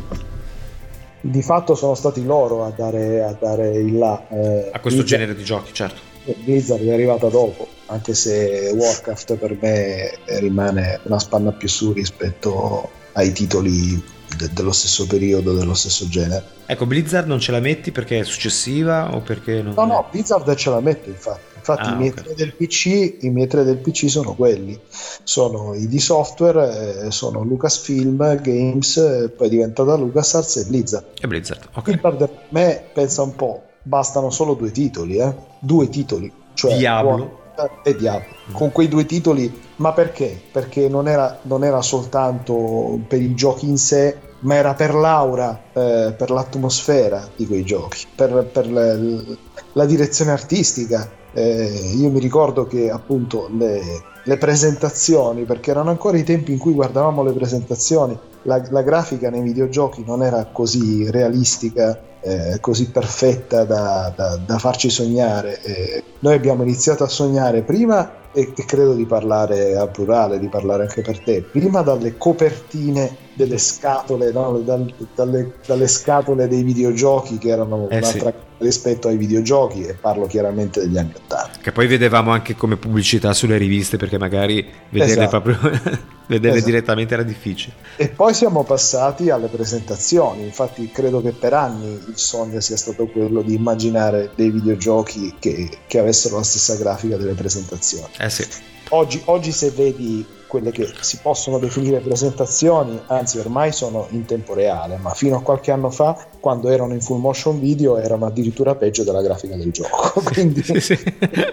di fatto sono stati loro a dare, a dare il là. Eh, a questo genere di giochi, certo. Blizzard è arrivata dopo anche se Warcraft per me rimane una spanna più su rispetto ai titoli de- dello stesso periodo, dello stesso genere. Ecco, Blizzard non ce la metti perché è successiva o perché non... No, no, Blizzard ce la mette infatti. Infatti ah, i, miei okay. del PC, i miei tre del PC sono quelli, sono i di software, eh, sono Lucasfilm, Games, eh, poi è diventata LucasArts e Blizzard. E Blizzard, ok. Blizzard per me, pensa un po', bastano solo due titoli, eh? Due titoli. Cioè, Diablo e Diablo. Con quei due titoli, ma perché? Perché non era, non era soltanto per i giochi in sé, ma era per l'aura, eh, per l'atmosfera di quei giochi, per, per le, la direzione artistica. Eh, io mi ricordo che appunto le, le, presentazioni, perché erano ancora i tempi in cui guardavamo le presentazioni, la, la grafica nei videogiochi non era così realistica eh, così perfetta da, da, da farci sognare. Eh, noi abbiamo iniziato a sognare prima e, e, credo di parlare a plurale, di parlare anche per te, prima dalle copertine delle scatole, no? Dal, dalle, dalle, scatole dei videogiochi che erano eh un'altra sì rispetto ai videogiochi e parlo chiaramente degli anni 80. Che poi vedevamo anche come pubblicità sulle riviste perché magari vederle esatto. proprio vederle esatto. direttamente era difficile. E poi siamo passati alle presentazioni, infatti credo che per anni il sogno sia stato quello di immaginare dei videogiochi che, che avessero la stessa grafica delle presentazioni. Eh sì. Oggi, oggi se vedi quelle che si possono definire presentazioni, anzi ormai sono in tempo reale, ma fino a qualche anno fa, quando erano in full motion video, erano addirittura peggio della grafica del gioco. Quindi sì, sì.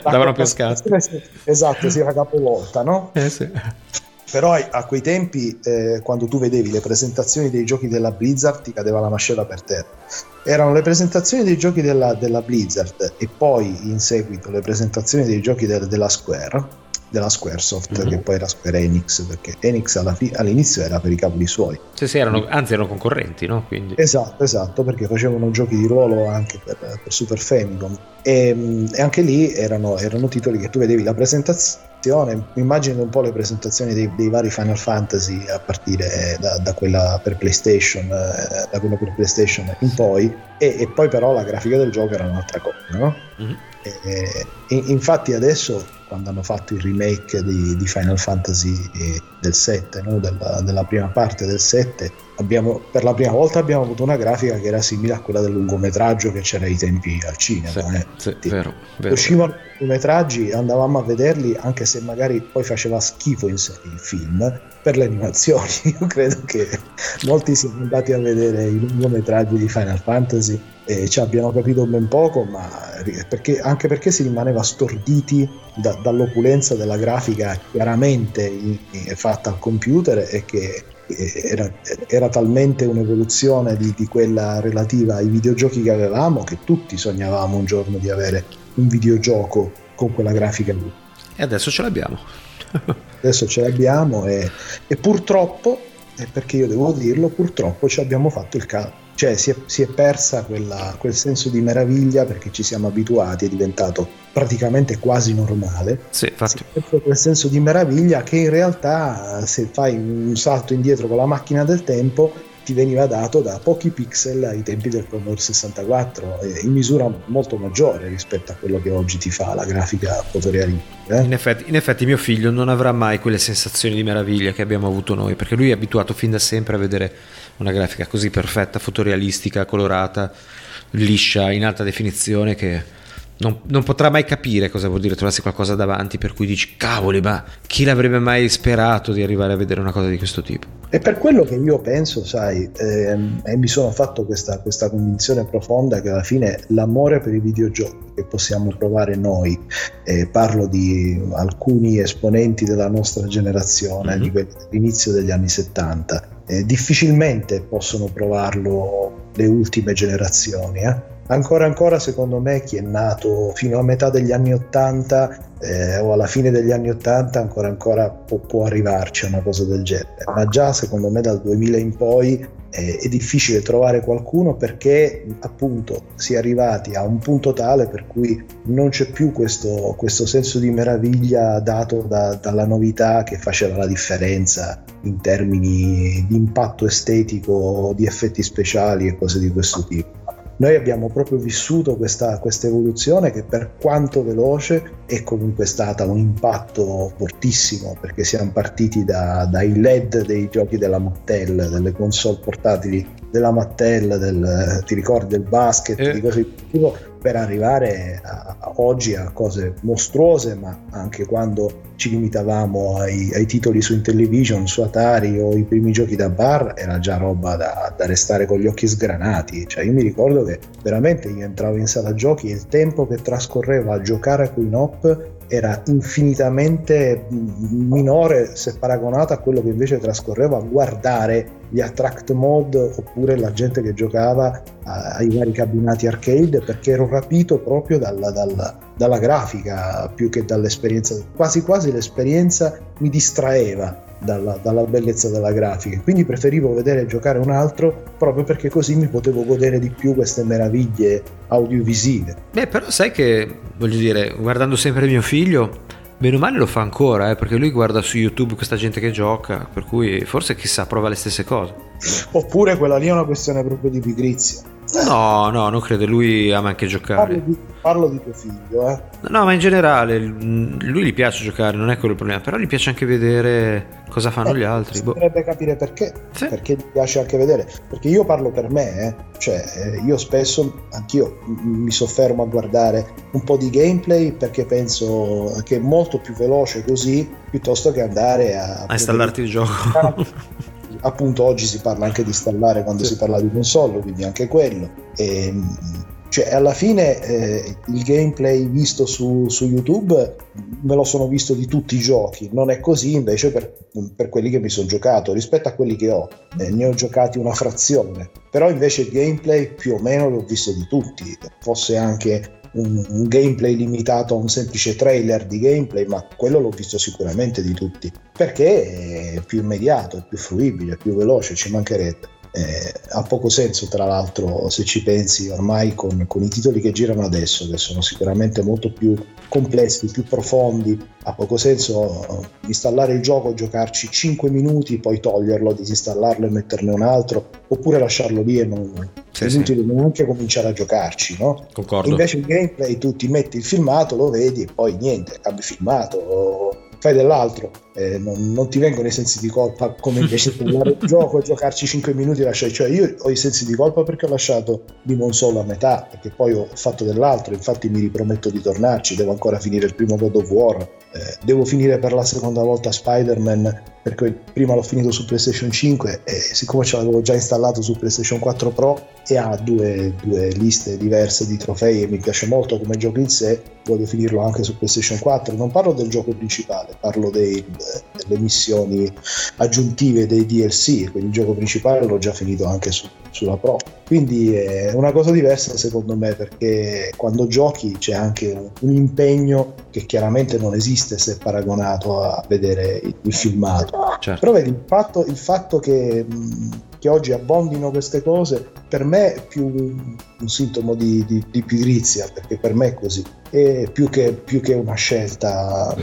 davano più scatto. Esatto, si era capovolta, no? Eh sì. Però a quei tempi, eh, quando tu vedevi le presentazioni dei giochi della Blizzard, ti cadeva la mascella per terra. Erano le presentazioni dei giochi della, della Blizzard e poi in seguito le presentazioni dei giochi de, della Square della Squaresoft, mm-hmm. che poi era Square Enix, perché Enix fi- all'inizio era per i cavoli suoi. Sì, sì, erano, anzi erano concorrenti, no? Quindi... Esatto, esatto, perché facevano giochi di ruolo anche per, per Super Famicom. E, e anche lì erano, erano, titoli che tu vedevi la presentazione immagini un po' le presentazioni dei, dei, vari Final Fantasy a partire da, da, quella per PlayStation eh, da quella per PlayStation in poi e, e, poi però la grafica del gioco era un'altra cosa no? Mm-hmm. E, e, infatti adesso quando hanno fatto il remake di, di Final Fantasy del 7, no? della, della, prima parte del 7, abbiamo, per la prima volta abbiamo avuto una grafica che era simile a quella del lungometraggio che c'era ai tempi al cinema. Sì, eh. sì, vero, vero. Uscivano i lungometraggi, andavamo a vederli anche se magari poi faceva schifo in sé il film per le animazioni. Io credo che molti siano andati a vedere i lungometraggi di Final Fantasy e ci abbiano capito ben poco, ma perché, anche perché si rimaneva storditi da, dall'opulenza della grafica chiaramente in, in, fatta al computer e che era, era talmente un'evoluzione di, di, quella relativa ai videogiochi che avevamo che tutti sognavamo un giorno di avere un videogioco con quella grafica lì. E adesso ce l'abbiamo. adesso ce l'abbiamo e, e purtroppo, perché io devo dirlo, purtroppo ci abbiamo fatto il caso cioè si è, si è persa quella, quel senso di meraviglia perché ci siamo abituati, è diventato praticamente quasi normale. Sì, infatti. Si è perso quel senso di meraviglia che in realtà se fai un salto indietro con la macchina del tempo ti veniva dato da pochi pixel ai tempi del Commodore 64 in misura molto maggiore rispetto a quello che oggi ti fa la grafica fotorealistica. Eh? In, effetti, in effetti mio figlio non avrà mai quelle sensazioni di meraviglia che abbiamo avuto noi perché lui è abituato fin da sempre a vedere una grafica così perfetta, fotorealistica, colorata, liscia, in alta definizione che non, non, potrà mai capire cosa vuol dire trovarsi qualcosa davanti per cui dici cavoli ma chi l'avrebbe mai sperato di arrivare a vedere una cosa di questo tipo e per quello che io penso sai ehm, e mi sono fatto questa, questa, convinzione profonda che alla fine l'amore per i videogiochi che possiamo provare noi eh, parlo di alcuni esponenti della nostra generazione mm-hmm. di dell'inizio degli anni 70 eh, difficilmente possono provarlo le ultime generazioni eh? ancora ancora secondo me chi è nato fino a metà degli anni 80 eh, o alla fine degli anni 80 ancora ancora può, può, arrivarci a una cosa del genere ma già secondo me dal 2000 in poi eh, è difficile trovare qualcuno perché appunto si è arrivati a un punto tale per cui non c'è più questo, questo senso di meraviglia dato da, dalla novità che faceva la differenza in termini di impatto estetico di effetti speciali e cose di questo tipo noi abbiamo proprio vissuto questa, questa evoluzione che per quanto veloce è comunque stata un impatto fortissimo perché siamo partiti da, dai LED dei giochi della Mattel, delle console portatili della Mattel, del, ti ricordi del basket, eh. di cose di tipo per arrivare a, a oggi a cose mostruose, ma anche quando ci limitavamo ai, ai, titoli su Intellivision, su Atari o i primi giochi da bar, era già roba da, da, restare con gli occhi sgranati. Cioè, io mi ricordo che veramente io entravo in sala giochi e il tempo che trascorreva a giocare a Queen Hop era infinitamente minore se paragonato a quello che invece trascorreva a guardare gli attract mode oppure la gente che giocava ai vari cabinati arcade perché ero rapito proprio dalla, dalla, dalla grafica più che dall'esperienza. Quasi quasi l'esperienza mi distraeva dalla, dalla, bellezza della grafica. Quindi preferivo vedere giocare un altro proprio perché così mi potevo godere di più queste meraviglie audiovisive. Beh, però sai che, voglio dire, guardando sempre mio figlio, bene o male lo fa ancora, eh, perché lui guarda su YouTube questa gente che gioca, per cui forse chissà prova le stesse cose. Oppure quella lì è una questione proprio di pigrizia No, no, non credo, lui ama anche giocare. Parlo di, parlo di tuo figlio, eh. No, ma in generale, lui gli piace giocare, non è quello il problema, però gli piace anche vedere cosa fanno eh, gli altri. Boh. Potrebbe capire perché, sì. perché gli piace anche vedere, perché io parlo per me, eh. cioè eh, io spesso, anch'io mi soffermo a guardare un po' di gameplay perché penso che è molto più veloce così piuttosto che andare a... A installarti il gioco. Appunto oggi si parla anche di installare quando sì. si parla di console, quindi anche quello. E, ehm, cioè, alla fine eh, il gameplay visto su, su, YouTube me lo sono visto di tutti i giochi, non è così invece per, per quelli che mi sono giocato rispetto a quelli che ho, eh, ne ho giocati una frazione, però invece il gameplay più o meno l'ho visto di tutti, fosse anche un, un, gameplay limitato a un semplice trailer di gameplay, ma quello l'ho visto sicuramente di tutti, perché è più immediato, è più fruibile, è più veloce, ci mancherebbe. Eh, ha poco senso tra l'altro se ci pensi ormai con, con, i titoli che girano adesso che sono sicuramente molto più complessi, più profondi ha poco senso installare il gioco, giocarci 5 minuti poi toglierlo, disinstallarlo e metterne un altro oppure lasciarlo lì e non sì, è inutile sì. neanche cominciare a giocarci no? Concordo. invece il gameplay tu ti metti il filmato, lo vedi e poi niente, cambi filmato fai dell'altro, eh, non, non, ti vengono i sensi di colpa come invece giocare il gioco e giocarci 5 minuti e lasciare. Cioè, io ho i sensi di colpa perché ho lasciato Demon Soul a metà, perché poi ho fatto dell'altro. Infatti, mi riprometto di tornarci. Devo ancora finire il primo God of War. Eh, devo finire per la seconda volta Spider-Man perché prima l'ho finito su PlayStation 5 e siccome ce l'avevo già installato su PlayStation 4 Pro e ha due, due liste diverse di trofei e mi piace molto come gioco in sé, voglio finirlo anche su PlayStation 4. Non parlo del gioco principale, parlo dei, delle missioni aggiuntive dei DLC, quindi il gioco principale l'ho già finito anche su, sulla Pro. Quindi è una cosa diversa secondo me perché quando giochi c'è anche un, un impegno che chiaramente non esiste se paragonato a vedere il, il filmato. Certo. Però vedi, il fatto, il fatto che... Che oggi abbondino queste cose, per me è più un sintomo di, di, di pigrizia, perché per me è così, è più che, più che una scelta.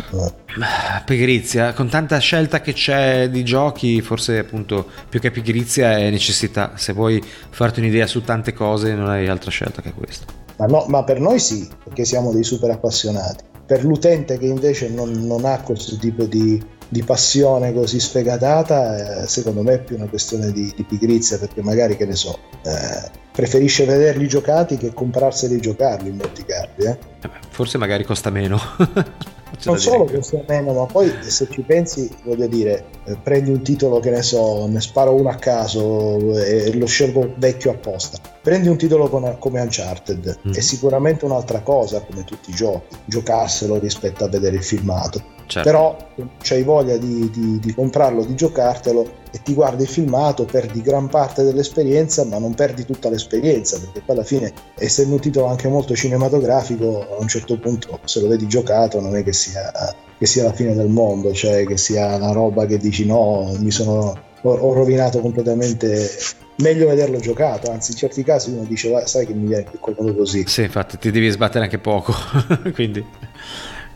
Pigrizia, con tanta scelta che c'è di giochi, forse appunto più che pigrizia è necessità. Se vuoi farti un'idea su tante cose, non hai altra scelta che questa. Ma, no, ma per noi sì, perché siamo dei super appassionati. Per l'utente che invece non, non ha questo tipo di, di passione così sfegatata, eh, secondo me è più una questione di, di, pigrizia, perché magari, che ne so, eh, preferisce vederli giocati che comprarseli e giocarli in molti casi. Eh? eh forse magari costa meno. non solo costa meno, ma poi se ci pensi, voglio dire, eh, prendi un titolo che ne so, ne sparo uno a caso e lo scelgo vecchio apposta. Prendi un titolo con, come Uncharted, mm. è sicuramente un'altra cosa come tutti i giochi, giocarselo rispetto a vedere il filmato Certo. Però c'hai voglia di, di, di, comprarlo, di giocartelo e ti guardi il filmato, perdi gran parte dell'esperienza, ma non perdi tutta l'esperienza, perché poi alla fine, essendo un titolo anche molto cinematografico, a un certo punto se lo vedi giocato non è che sia, che sia la fine del mondo, cioè che sia una roba che dici no, mi sono, ho, ho rovinato completamente meglio vederlo giocato, anzi in certi casi uno dice sai che mi viene più comodo così. Sì, infatti ti devi sbattere anche poco, quindi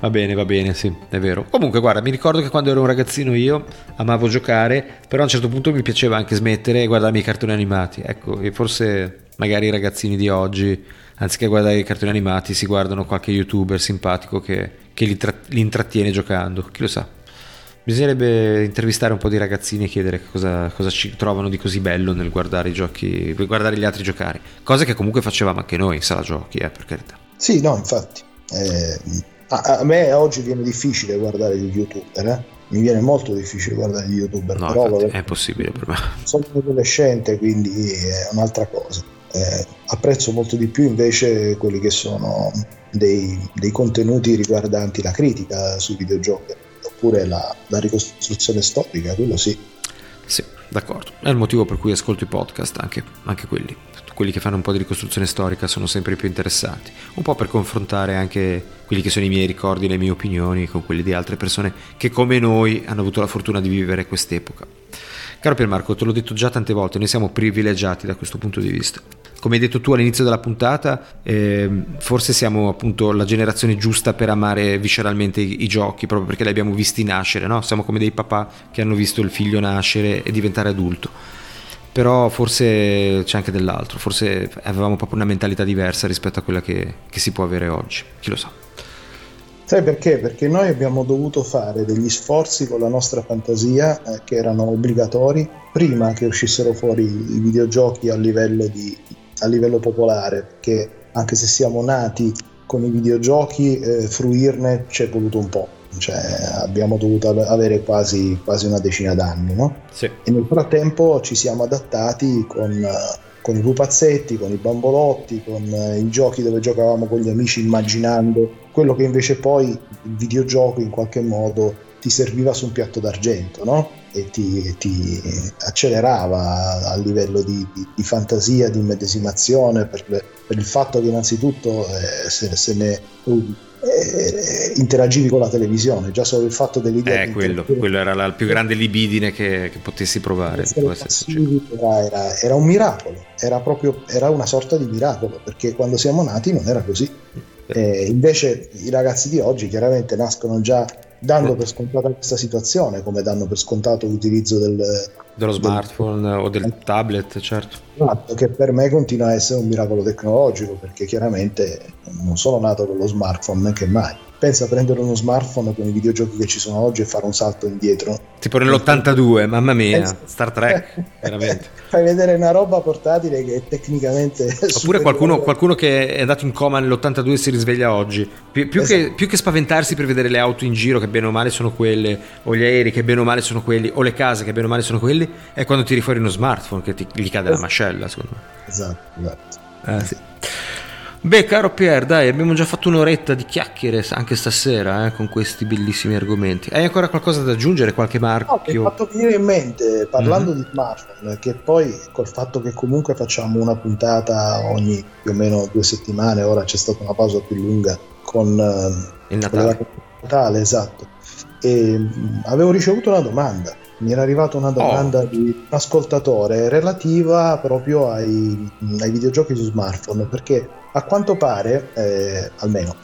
Va bene, va bene, sì, è vero. Comunque, guarda, mi ricordo che quando ero un ragazzino io amavo giocare, però a un certo punto mi piaceva anche smettere e guardarmi i cartoni animati. Ecco, e forse magari i ragazzini di oggi, anziché guardare i cartoni animati, si guardano qualche youtuber simpatico che, che li, tra- li intrattiene giocando. Chi lo sa? Bisognerebbe intervistare un po' di ragazzini e chiedere cosa, cosa, ci trovano di così bello nel guardare i giochi, guardare gli altri giocare. Cosa che comunque facevamo anche noi in sala giochi, eh, per carità. Sì, no, infatti. Eh, a, a, me oggi viene difficile guardare gli youtuber, eh? mi viene molto difficile guardare gli youtuber, no, però infatti, è impossibile per me. Sono un adolescente, quindi è un'altra cosa. Eh, apprezzo molto di più invece quelli che sono dei, dei contenuti riguardanti la critica sui videogiochi oppure la, la ricostruzione storica, quello sì. Sì, d'accordo. È il motivo per cui ascolto i podcast, anche, anche quelli quelli che fanno un po' di ricostruzione storica sono sempre più interessati, un po' per confrontare anche quelli che sono i miei ricordi, le mie opinioni con quelli di altre persone che come noi hanno avuto la fortuna di vivere quest'epoca. Caro Piermarco, te l'ho detto già tante volte, noi siamo privilegiati da questo punto di vista. Come hai detto tu all'inizio della puntata, eh, forse siamo appunto la generazione giusta per amare visceralmente i, i giochi, proprio perché li abbiamo visti nascere, no? Siamo come dei papà che hanno visto il figlio nascere e diventare adulto però forse c'è anche dell'altro, forse avevamo proprio una mentalità diversa rispetto a quella che, che si può avere oggi, chi lo sa. Sai perché? Perché noi abbiamo dovuto fare degli sforzi con la nostra fantasia eh, che erano obbligatori prima che uscissero fuori i videogiochi a livello, di, a livello popolare, perché anche se siamo nati con i videogiochi, eh, fruirne ci è voluto un po' cioè abbiamo dovuto avere quasi, quasi una decina d'anni, no? Sì. E nel frattempo ci siamo adattati con, con i pupazzetti, con i bambolotti, con uh, i giochi dove giocavamo con gli amici immaginando quello che invece poi il videogioco in qualche modo ti serviva su un piatto d'argento, no? E ti, ti accelerava a livello di, di, di, fantasia, di medesimazione, per, per, il fatto che innanzitutto eh, se, se ne eh, interagivi con la televisione, già solo il fatto dell'idea. Eh, quello, quello era la più grande libidine che, che potessi provare. Era, era, era, un miracolo, era proprio era una sorta di miracolo, perché quando siamo nati non era così. Eh, invece i ragazzi di oggi chiaramente nascono già dando per scontata questa situazione, come danno per scontato l'utilizzo del, dello smartphone del, o del tablet, certo. Esatto, che per me continua a essere un miracolo tecnologico, perché chiaramente non sono nato con lo smartphone neanche mai pensa a prendere uno smartphone con i videogiochi che ci sono oggi e fare un salto indietro. Tipo nell'82, mamma mia, Star Trek, veramente. Fai vedere una roba portatile che tecnicamente... Oppure qualcuno, qualcuno, che è andato in coma nell'82 e si risveglia oggi. Più, più, esatto. che, più, che, spaventarsi per vedere le auto in giro che bene o male sono quelle, o gli aerei che bene o male sono quelli, o le case che bene o male sono quelli, è quando tiri fuori uno smartphone che ti, gli cade esatto. la mascella, secondo me. Esatto, esatto. Eh, sì. Beh, caro Pier, dai, abbiamo già fatto un'oretta di chiacchiere anche stasera eh, con questi bellissimi argomenti. Hai ancora qualcosa da aggiungere? Qualche marchio? No, mi hai fatto venire in mente, parlando mm-hmm. di smartphone, che poi col fatto che comunque facciamo una puntata ogni più o meno due settimane, ora c'è stata una pausa più lunga con il Natale. Con Natale, esatto. E mh, avevo ricevuto una domanda mi era arrivata una domanda oh. di un ascoltatore relativa proprio ai, ai, videogiochi su smartphone perché a quanto pare, eh, almeno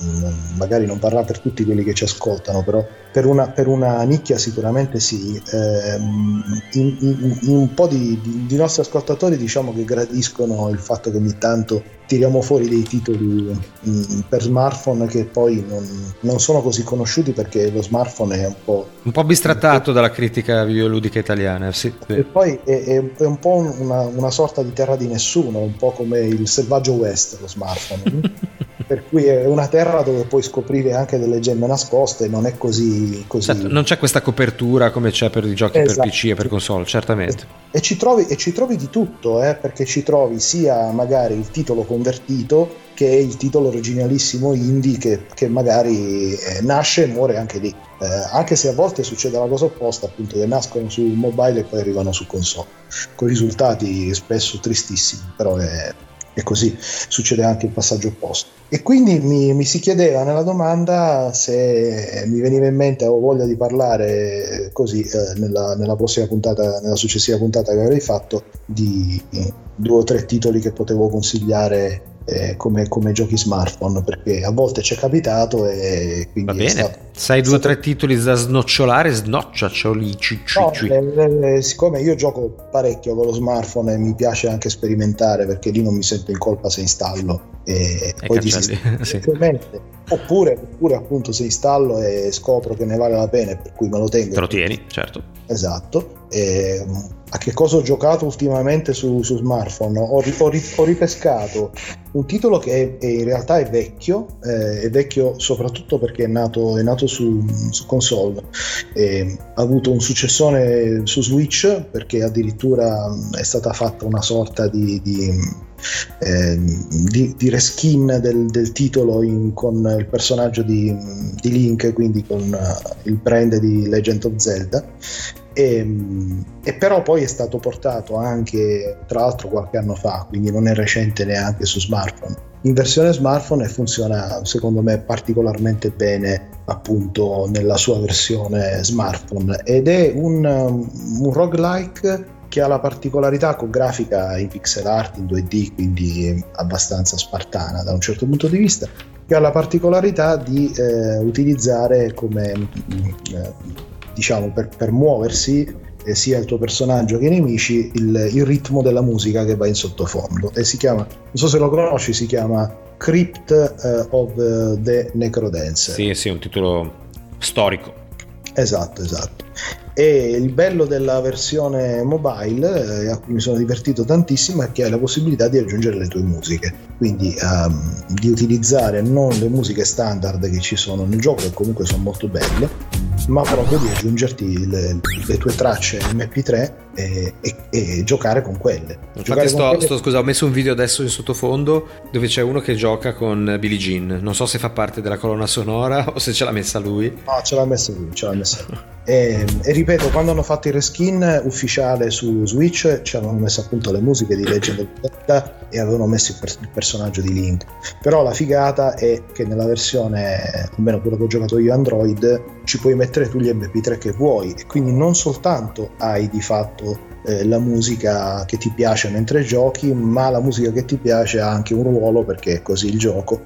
magari non parla per tutti quelli che ci ascoltano, però per una, per una nicchia sicuramente sì, eh, in, in, in, un po' di, di, di, nostri ascoltatori diciamo che gradiscono il fatto che ogni tanto tiriamo fuori dei titoli mh, mm, per smartphone che poi non, non, sono così conosciuti perché lo smartphone è un po'... Un po' bistrattato dalla critica videoludica italiana, sì. E poi è, è, un po' una, una sorta di terra di nessuno, un po' come il selvaggio west lo smartphone. per cui è una terra dove puoi scoprire anche delle gemme nascoste, non è così. così... Certo, non c'è questa copertura come c'è per i giochi esatto. per PC e per console, certamente. E ci trovi, e ci trovi di tutto, eh, perché ci trovi sia magari il titolo convertito che il titolo originalissimo indie che, che magari eh, nasce e muore anche lì. Eh, anche se a volte succede la cosa opposta, appunto, che nascono su mobile e poi arrivano su console, con risultati spesso tristissimi, però è e così succede anche il passaggio opposto. E quindi mi, mi, si chiedeva nella domanda se mi veniva in mente o voglia di parlare così eh, nella, nella, prossima puntata, nella successiva puntata che avrei fatto, di eh, due o tre titoli che potevo consigliare eh, come, come, giochi smartphone perché a volte ci è capitato e quindi va bene. stato, sai due o tre titoli da snocciolare snocciaccioli no, eh, eh, siccome io gioco parecchio con lo smartphone e mi piace anche sperimentare perché lì non mi sento in colpa se installo e, e poi disinstallo sì. oppure, oppure appunto se installo e scopro che ne vale la pena per cui me lo tengo te lo tieni certo. Esatto. E, a che cosa ho giocato ultimamente su, su smartphone? Ho, ho, ho, ripescato un titolo che è, è in realtà è vecchio, eh, è vecchio soprattutto perché è nato, è nato su, su, console, eh, ha avuto un successone su Switch perché addirittura è stata fatta una sorta di, di, eh, di, di reskin del, del titolo in, con il personaggio di, Link, quindi con uh, il brand di Legend of Zelda e, ehm, e, però poi è stato portato anche, tra l'altro qualche anno fa, quindi non è recente neanche su smartphone, in versione smartphone funziona secondo me particolarmente bene appunto nella sua versione smartphone. Ed è un, un roguelike che ha la particolarità con grafica in pixel art in 2D, quindi abbastanza spartana da un certo punto di vista, che ha la particolarità di eh, utilizzare come eh, diciamo, per, per muoversi eh, sia il tuo personaggio che i nemici il, il, ritmo della musica che va in sottofondo e si chiama, non so se lo conosci, si chiama Crypt uh, of the Necrodancer. Sì, sì, un titolo storico. Esatto, esatto. E il bello della versione mobile, eh, a cui mi sono divertito tantissimo, è che hai la possibilità di aggiungere le tue musiche, quindi um, di utilizzare non le musiche standard che ci sono nel gioco, che comunque sono molto belle, ma proprio di aggiungerti le, le tue tracce MP3 e, e, e, giocare con quelle. Infatti sto, quelle... sto, scusa, ho messo un video adesso in sottofondo dove c'è uno che gioca con Billie Jean. Non so se fa parte della colonna sonora o se ce l'ha messa lui. No, ce l'ha messa lui, ce l'ha messa lui. E, e, ripeto, quando hanno fatto il reskin ufficiale su Switch ci avevano messo appunto le musiche di Legend of Zelda e avevano messo il, per- il, personaggio di Link. Però la figata è che nella versione, almeno quello che ho giocato io Android, ci puoi mettere tu gli MP3 che vuoi e quindi non soltanto hai di fatto eh, la musica che ti piace mentre giochi, ma la musica che ti piace ha anche un ruolo perché è così il gioco.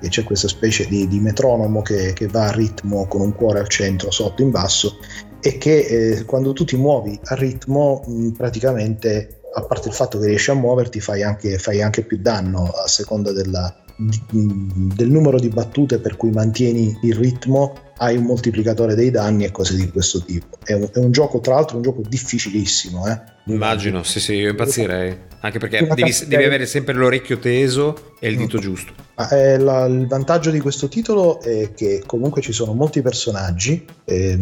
E c'è questa specie di, di metronomo che, che, va a ritmo con un cuore al centro, sotto, in basso e che eh, quando tu ti muovi a ritmo mh, praticamente a parte il fatto che riesci a muoverti fai anche, fai anche più danno a seconda della, del numero di battute per cui mantieni il ritmo hai un moltiplicatore dei danni e cose di questo tipo. È un, è un gioco, tra l'altro, un gioco difficilissimo. Eh? Immagino, sì, sì, io impazzirei. Anche perché devi, devi, avere sempre l'orecchio teso e il dito giusto. Eh, la, il vantaggio di questo titolo è che comunque ci sono molti personaggi eh,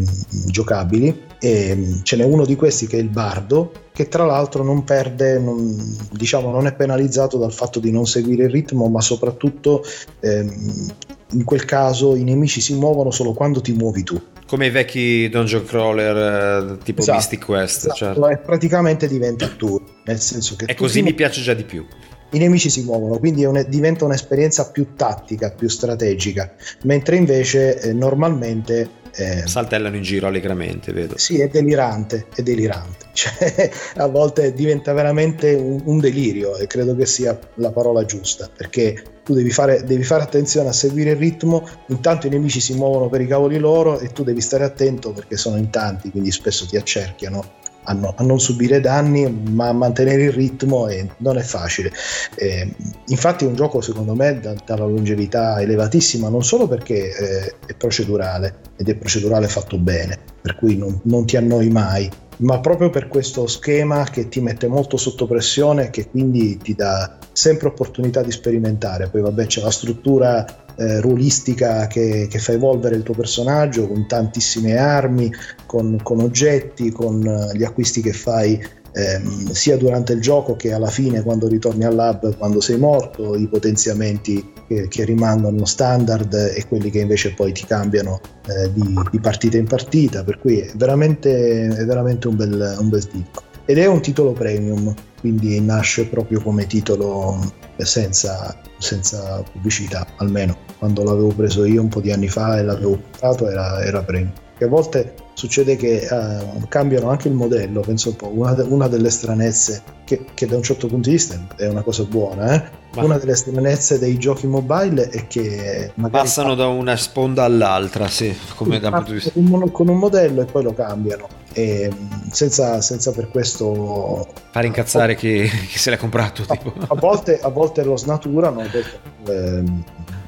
giocabili e ce n'è uno di questi che è il bardo che tra l'altro non perde, non, diciamo non è penalizzato dal fatto di non seguire il ritmo ma soprattutto ehm, in quel caso i nemici si muovono solo quando ti muovi tu. Come i vecchi dungeon crawler eh, tipo esatto, Mystic Quest. Esatto, certo. E praticamente diventa tour, nel senso che... E così mi piace già di più. I nemici si muovono, quindi un, diventa un'esperienza più tattica, più strategica, mentre invece eh, normalmente eh, saltellano in giro allegramente, vedo. Sì, è delirante, è delirante. Cioè, a volte diventa veramente un, un, delirio e credo che sia la parola giusta, perché tu devi fare, devi fare attenzione a seguire il ritmo, intanto i nemici si muovono per i cavoli loro e tu devi stare attento perché sono in tanti, quindi spesso ti accerchiano a, no, a, non subire danni, ma a mantenere il ritmo e non è facile. Eh, infatti è un gioco secondo me da, dalla longevità elevatissima, non solo perché eh, è procedurale ed è procedurale fatto bene, per cui non, non ti annoi mai, ma proprio per questo schema che ti mette molto sotto pressione e che quindi ti dà sempre opportunità di sperimentare. Poi vabbè c'è la struttura eh, ruolistica che, che, fa evolvere il tuo personaggio con tantissime armi, con, con oggetti, con eh, gli acquisti che fai ehm, sia durante il gioco che alla fine quando ritorni al lab quando sei morto, i potenziamenti che, che rimangono standard e quelli che invece poi ti cambiano eh, di, di, partita in partita, per cui è veramente, è veramente un, bel, un bel titolo. Ed è un titolo premium, quindi nasce proprio come titolo senza, senza pubblicità, almeno quando l'avevo preso io un po' di anni fa e l'avevo comprato era, era premium. Che a volte succede che uh, cambiano anche il modello, penso un po', una, de- una delle stranezze che, che, da un certo punto di vista è una cosa buona, eh? una delle stranezze dei giochi mobile è che passano fa... da una sponda all'altra, sì, come da punto di vista... con un modello e poi lo cambiano. E senza, senza per questo fare incazzare chi, chi, se l'ha comprato a, a, volte, a volte lo snaturano eh,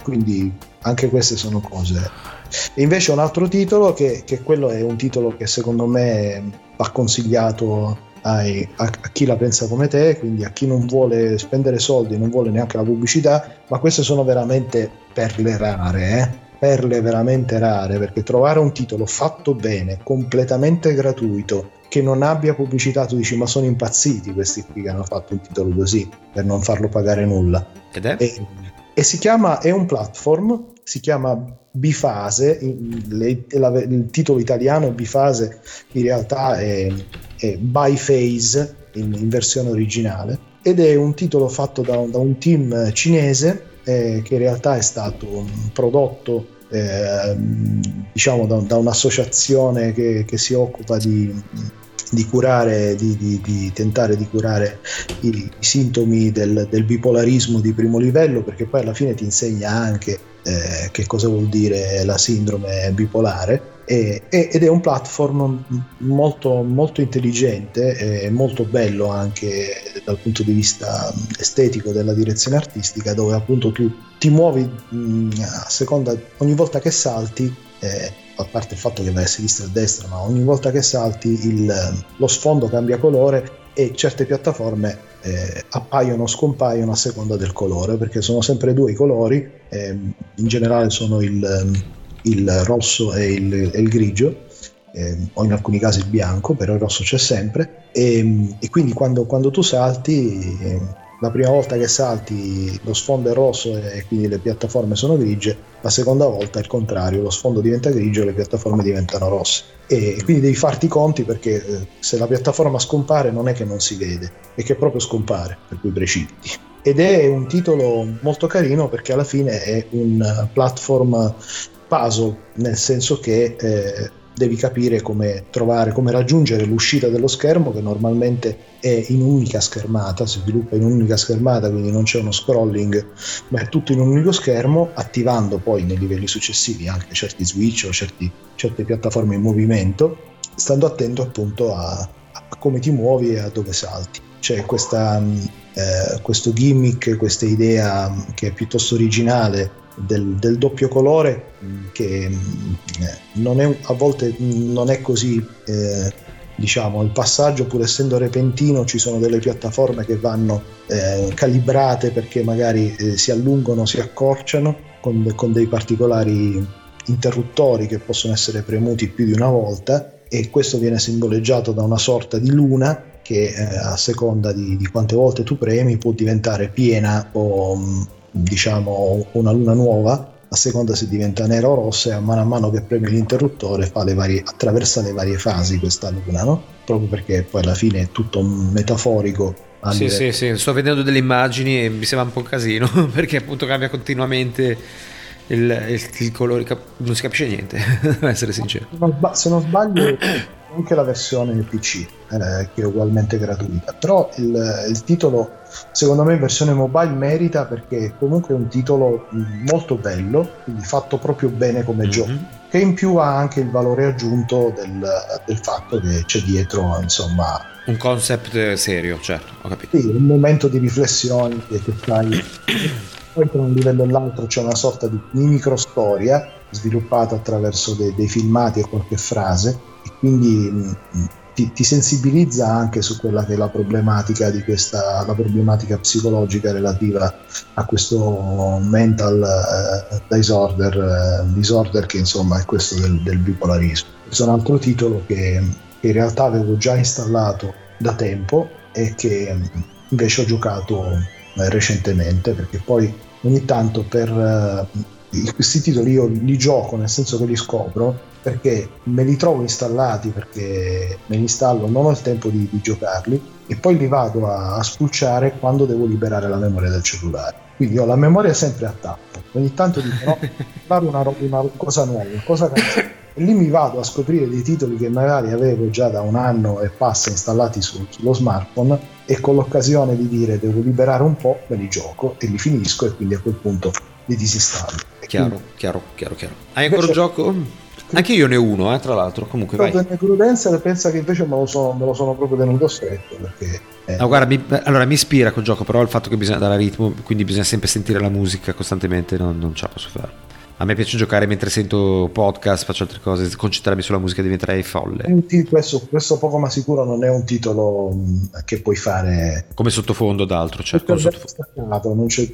quindi anche queste sono cose e invece un altro titolo che, che quello è un titolo che secondo me va consigliato ai, a, a, chi la pensa come te, quindi a chi non vuole spendere soldi, non vuole neanche la pubblicità, ma queste sono veramente perle rare, eh? perle veramente rare, perché trovare un titolo fatto bene, completamente gratuito, che non abbia pubblicità, tu dici ma sono impazziti questi qui che hanno fatto un titolo così, per non farlo pagare nulla. Ed è? E, e si chiama, è un platform, si chiama Bifase, il, il titolo italiano Bifase in realtà è, è Biphase in, in, versione originale ed è un titolo fatto da un, da un team cinese eh, che in realtà è stato prodotto eh, diciamo da, da un'associazione che, che, si occupa di, di curare, di, di, di, tentare di curare i, i sintomi del, del, bipolarismo di primo livello, perché poi alla fine ti insegna anche eh, che cosa vuol dire la sindrome bipolare. E, ed è un platform molto, molto intelligente e molto bello anche dal punto di vista estetico della direzione artistica dove appunto tu ti muovi mh, a seconda ogni volta che salti eh, a parte il fatto che vai a sinistra e a destra ma ogni volta che salti il, lo sfondo cambia colore e certe piattaforme eh, appaiono o scompaiono a seconda del colore perché sono sempre due i colori eh, in generale sono il, il rosso e il, e il grigio eh, o in alcuni casi il bianco però il rosso c'è sempre e, e quindi quando, quando, tu salti la prima volta che salti lo sfondo è rosso e quindi le piattaforme sono grigie, la seconda volta il contrario, lo sfondo diventa grigio e le piattaforme diventano rosse. E quindi devi farti i conti perché eh, se la piattaforma scompare non è che non si vede, è che proprio scompare, per cui precipiti. Ed è un titolo molto carino perché alla fine è un platform puzzle, nel senso che eh, devi capire come trovare, come raggiungere l'uscita dello schermo che normalmente è in un'unica schermata, si sviluppa in un'unica schermata, quindi non c'è uno scrolling, ma è tutto in un unico schermo, attivando poi nei livelli successivi anche certi switch o certi, certe piattaforme in movimento, stando attento appunto a, a come ti muovi e a dove salti. C'è questa, eh, questo gimmick, questa idea che è piuttosto originale del, del, doppio colore che eh, non è, a volte non è così eh, diciamo il passaggio pur essendo repentino ci sono delle piattaforme che vanno eh, calibrate perché magari eh, si allungano si accorciano con, con dei particolari interruttori che possono essere premuti più di una volta e questo viene simboleggiato da una sorta di luna che eh, a seconda di, di, quante volte tu premi può diventare piena o, diciamo una luna nuova a seconda se diventa nera o rossa e a mano a mano che premi l'interruttore le varie, attraversa le varie fasi questa luna no? proprio perché poi alla fine è tutto metaforico sì, sì, sì, sto vedendo delle immagini e mi sembra un po' un casino perché appunto cambia continuamente il, il, il colore, non si capisce niente, devo essere sincero. Se non sbaglio, anche la versione PC, eh, che è ugualmente gratuita, però il, il, titolo, secondo me, in versione mobile merita perché comunque è un titolo molto bello, quindi fatto proprio bene come mm-hmm. gioco, che in più ha anche il valore aggiunto del, del fatto che c'è dietro, insomma, un concept serio, certo, ho capito. Sì, un momento di riflessione che fai poi tra un livello e l'altro c'è una sorta di microstoria sviluppata attraverso dei, dei filmati e qualche frase e quindi mh, mm, ti, ti, sensibilizza anche su quella che è la problematica questa la problematica psicologica relativa a questo mental uh, disorder, uh, disorder che insomma è questo del, del bipolarismo. Questo è un altro titolo che, che in realtà avevo già installato da tempo e che mm, invece ho giocato eh, recentemente perché poi ogni tanto per uh, questi titoli io li gioco nel senso che li scopro perché me li trovo installati perché me li installo non ho il tempo di, di giocarli e poi li vado a, a spulciare quando devo liberare la memoria del cellulare. Quindi ho la memoria sempre a tappo. Ogni tanto dico no, fare una, una, cosa nuova cosa che e lì mi vado a scoprire dei titoli che magari avevo già da un anno e passa installati su, sullo smartphone e con l'occasione di dire devo liberare un po' me li gioco e li finisco e quindi a quel punto li disinstallo. Chiaro, quindi, chiaro, chiaro, chiaro. Hai ancora un gioco? Anche io ne ho uno, eh, tra l'altro. Comunque, vai. Prudenza pensa che invece me lo, sono, me lo sono proprio tenuto stretto. Perché, eh. no, guarda, mi, allora mi ispira quel gioco, però il fatto che bisogna dare ritmo, quindi bisogna sempre sentire la musica costantemente, non, non ce la posso fare. A me piace giocare mentre sento podcast, faccio altre cose, concentrarmi sulla musica diventerei folle. Questo, questo poco ma sicuro non è un titolo che puoi fare come sottofondo d'altro, certo. Sottofondo. Non c'è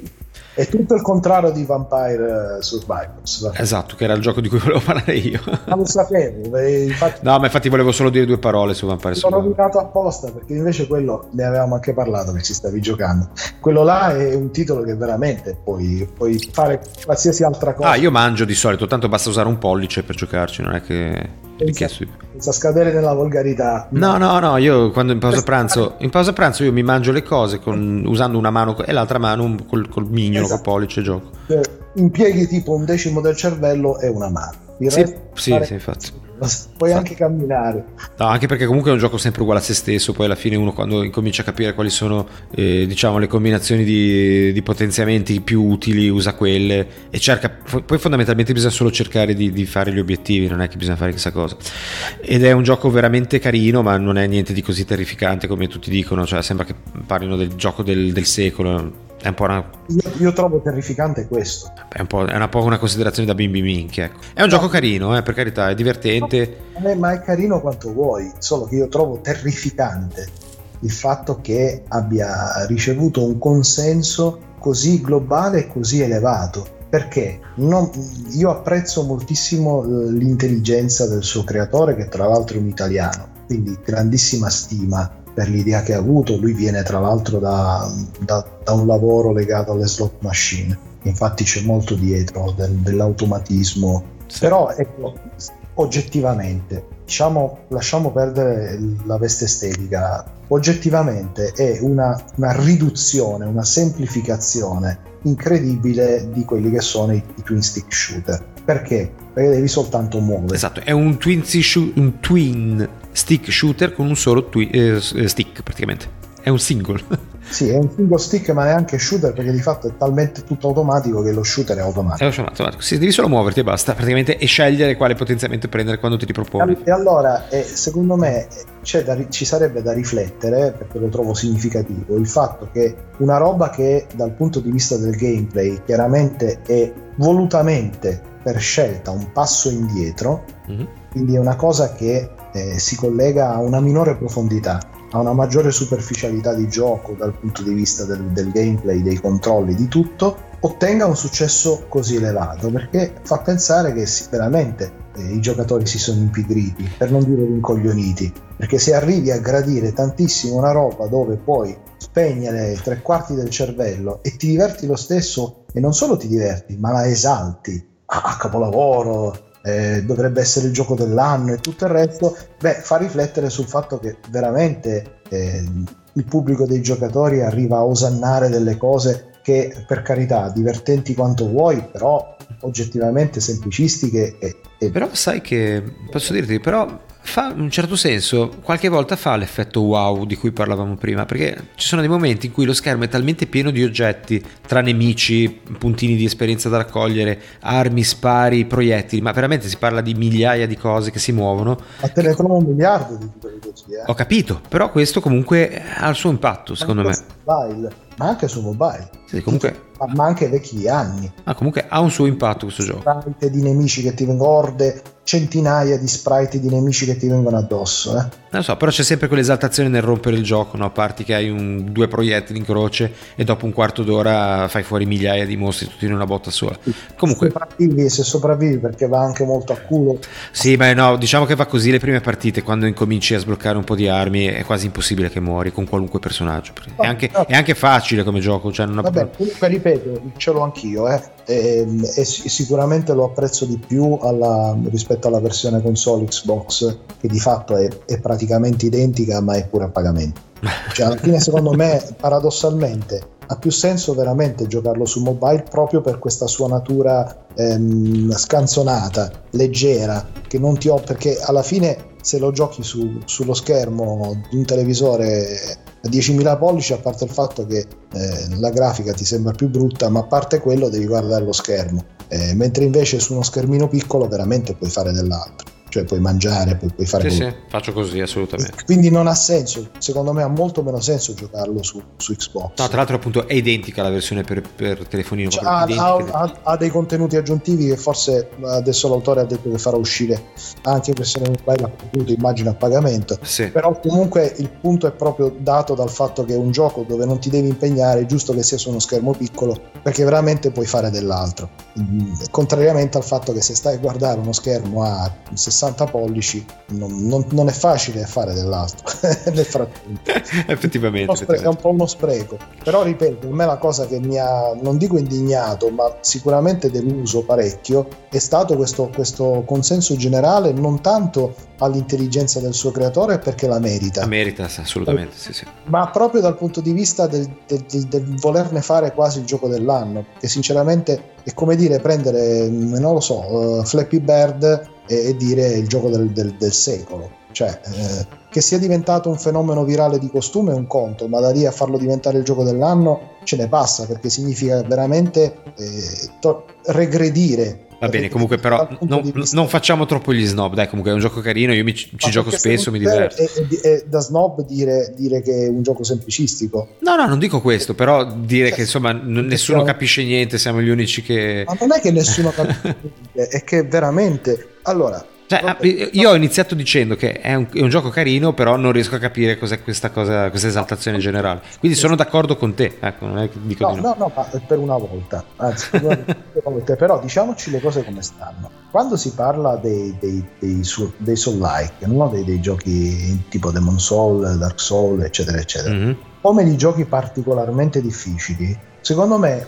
è tutto il contrario di Vampire uh, Survivors. Esatto, che era il gioco di cui volevo parlare io. Non lo sapevo. Infatti, no, ma infatti volevo solo dire due parole su Vampire Survivors. L'ho rovinato apposta perché invece quello ne avevamo anche parlato che ci stavi giocando. Quello là è un titolo che veramente puoi, puoi fare qualsiasi altra cosa. Ah, io mangio di solito, tanto basta usare un pollice per giocarci, non è che richiesto. Senza scadere nella volgarità. No, no, no, io quando in pausa pranzo, in pausa pranzo io mi mangio le cose con, usando una mano e l'altra mano col, col mignolo, esatto. col pollice gioco. Impieghi tipo un decimo del cervello e una mano. Il sì, sì, sì, infatti. Puoi anche camminare. No, anche perché comunque è un gioco sempre uguale a se stesso, poi alla fine uno quando incomincia a capire quali sono eh, diciamo le combinazioni di, di, potenziamenti più utili usa quelle e cerca, poi fondamentalmente bisogna solo cercare di, di, fare gli obiettivi, non è che bisogna fare chissà cosa. Ed è un gioco veramente carino, ma non è niente di così terrificante come tutti dicono, cioè sembra che parlino del gioco del, del secolo è un po' una... io, io trovo terrificante questo. È un po', è una, po una considerazione da bimbi minchi. Ecco. È un no. gioco carino, eh, per carità, è divertente. No, ma è carino quanto vuoi, solo che io trovo terrificante il fatto che abbia ricevuto un consenso così globale e così elevato. Perché non, io apprezzo moltissimo l'intelligenza del suo creatore, che tra l'altro è un italiano, quindi grandissima stima per l'idea che ha avuto. Lui viene tra l'altro da, da, da un lavoro legato alle slot machine, infatti c'è molto dietro del, dell'automatismo. Sì. Però ecco, oggettivamente, diciamo, lasciamo perdere la veste estetica, oggettivamente è una, una riduzione, una semplificazione incredibile di quelli che sono i, i twin stick shooter. Perché? Perché devi soltanto muovere. Esatto, è un twin, un twin stick shooter con un solo twi- eh, eh stick praticamente. È un single. Sì, è un single stick, ma è anche shooter perché di fatto è talmente tutto automatico che lo shooter è automatico. È automatico. Sì, devi solo muoverti e basta, praticamente, e scegliere quale potenziamento prendere quando ti riproponi. E allora, eh, secondo me, da, ci sarebbe da riflettere, perché lo trovo significativo, il fatto che una roba che dal punto di vista del gameplay chiaramente è volutamente per scelta un passo indietro, mm-hmm. quindi è una cosa che eh, si collega a una minore profondità, a una maggiore superficialità di gioco dal punto di vista del, del gameplay, dei controlli, di tutto, ottenga un successo così elevato, perché fa pensare che veramente eh, i giocatori si sono impigriti, per non dire rincoglioniti, perché se arrivi a gradire tantissimo una roba dove puoi spegnere tre quarti del cervello e ti diverti lo stesso, e non solo ti diverti, ma la esalti, ah, capolavoro, eh, dovrebbe essere il gioco dell'anno e tutto il resto, beh, fa riflettere sul fatto che veramente eh, il pubblico dei giocatori arriva a osannare delle cose che per carità divertenti quanto vuoi, però oggettivamente semplicistiche e, e... però sai che posso dirti però fa in un certo senso. Qualche volta fa l'effetto wow di cui parlavamo prima perché ci sono dei momenti in cui lo schermo è talmente pieno di oggetti tra nemici puntini di esperienza da raccogliere armi spari proiettili ma veramente si parla di migliaia di cose che si muovono. Ma te ne trovo un miliardo di così eh. ho capito però questo comunque ha il suo impatto secondo me. mobile, ma anche su mobile. Sì, comunque ma anche vecchi anni. Ah, comunque ha un suo impatto questo gioco. Sprite di nemici che ti vengono, orde, centinaia di sprite di nemici che ti vengono addosso. Eh. Non lo so, però c'è sempre quell'esaltazione nel rompere il gioco, no? a parte che hai un, due proiettili in croce e dopo un quarto d'ora fai fuori migliaia di mostri tutti in una botta sola. Comunque... Sopravvivi, se sopravvivi perché va anche molto a culo. Sì, ma no, diciamo che va così le prime partite, quando incominci a sbloccare un po' di armi è quasi impossibile che muori con qualunque personaggio. È anche, è anche facile come gioco. Cioè non Vabbè, comunque ripeto, ce l'ho anch'io, eh. e, e, sicuramente lo apprezzo di più alla, rispetto alla versione console Xbox, che di fatto è, è praticamente identica, ma è pure a pagamento. Cioè, alla fine, secondo me, paradossalmente, ha più senso veramente giocarlo su mobile proprio per questa sua natura ehm, scanzonata, leggera, che non ti ho perché alla fine se lo giochi su, sullo schermo di un televisore a 10.000 pollici, a parte il fatto che eh, la grafica ti sembra più brutta, ma a parte quello devi guardare lo schermo, eh, mentre invece su uno schermino piccolo veramente puoi fare dell'altro cioè puoi mangiare, puoi, puoi fare... Sì, sì, faccio così assolutamente. Quindi non ha senso, secondo me ha molto meno senso giocarlo su, su Xbox. No, tra l'altro appunto è identica la versione per, per telefonino. Cioè, ha, ha, ha, dei contenuti aggiuntivi che forse adesso l'autore ha detto che farà uscire anche in versione mobile, appunto immagino a pagamento. Sì. Però comunque il punto è proprio dato dal fatto che è un gioco dove non ti devi impegnare, è giusto che sia su uno schermo piccolo, perché veramente puoi fare dell'altro. Mm, contrariamente al fatto che se stai a guardare uno schermo a 60 60 pollici non, non, non, è facile fare dell'altro nel frattempo. Effettivamente, è un po' uno spreco. Però ripeto a me la cosa che mi ha non dico indignato ma sicuramente deluso parecchio è stato questo, questo consenso generale non tanto all'intelligenza del suo creatore perché la merita. La merita assolutamente sì, sì. ma proprio dal punto di vista del, del, del, del volerne fare quasi il gioco dell'anno che sinceramente è come dire prendere non lo so uh, Flappy Bird e, e dire il gioco del, del, del secolo. Cioè, eh, che sia diventato un fenomeno virale di costume è un conto, ma da lì a farlo diventare il gioco dell'anno ce ne passa perché significa veramente eh, to- regredire Va bene, comunque però non, non, facciamo troppo gli snob, dai comunque è un gioco carino, io mi, ci Ma gioco spesso, mi diverto. È, è, è, da snob dire, dire, che è un gioco semplicistico. No, no, non dico questo, però dire cioè, che insomma n- nessuno siamo... capisce niente, siamo gli unici che... Ma non è che nessuno capisce niente, è che veramente... Allora, cioè, ah, io ho iniziato dicendo che è un, è un, gioco carino, però non riesco a capire cos'è questa cosa, questa esaltazione generale. Quindi sono d'accordo con te. Ecco, non è che dico no, no. no, no, ma per una volta. Anzi, volte, però diciamoci le cose come stanno. Quando si parla dei, dei, dei, dei soul-like, no? dei, dei, giochi tipo Demon Soul, Dark Soul, eccetera, eccetera, mm-hmm. come di giochi particolarmente difficili, Secondo me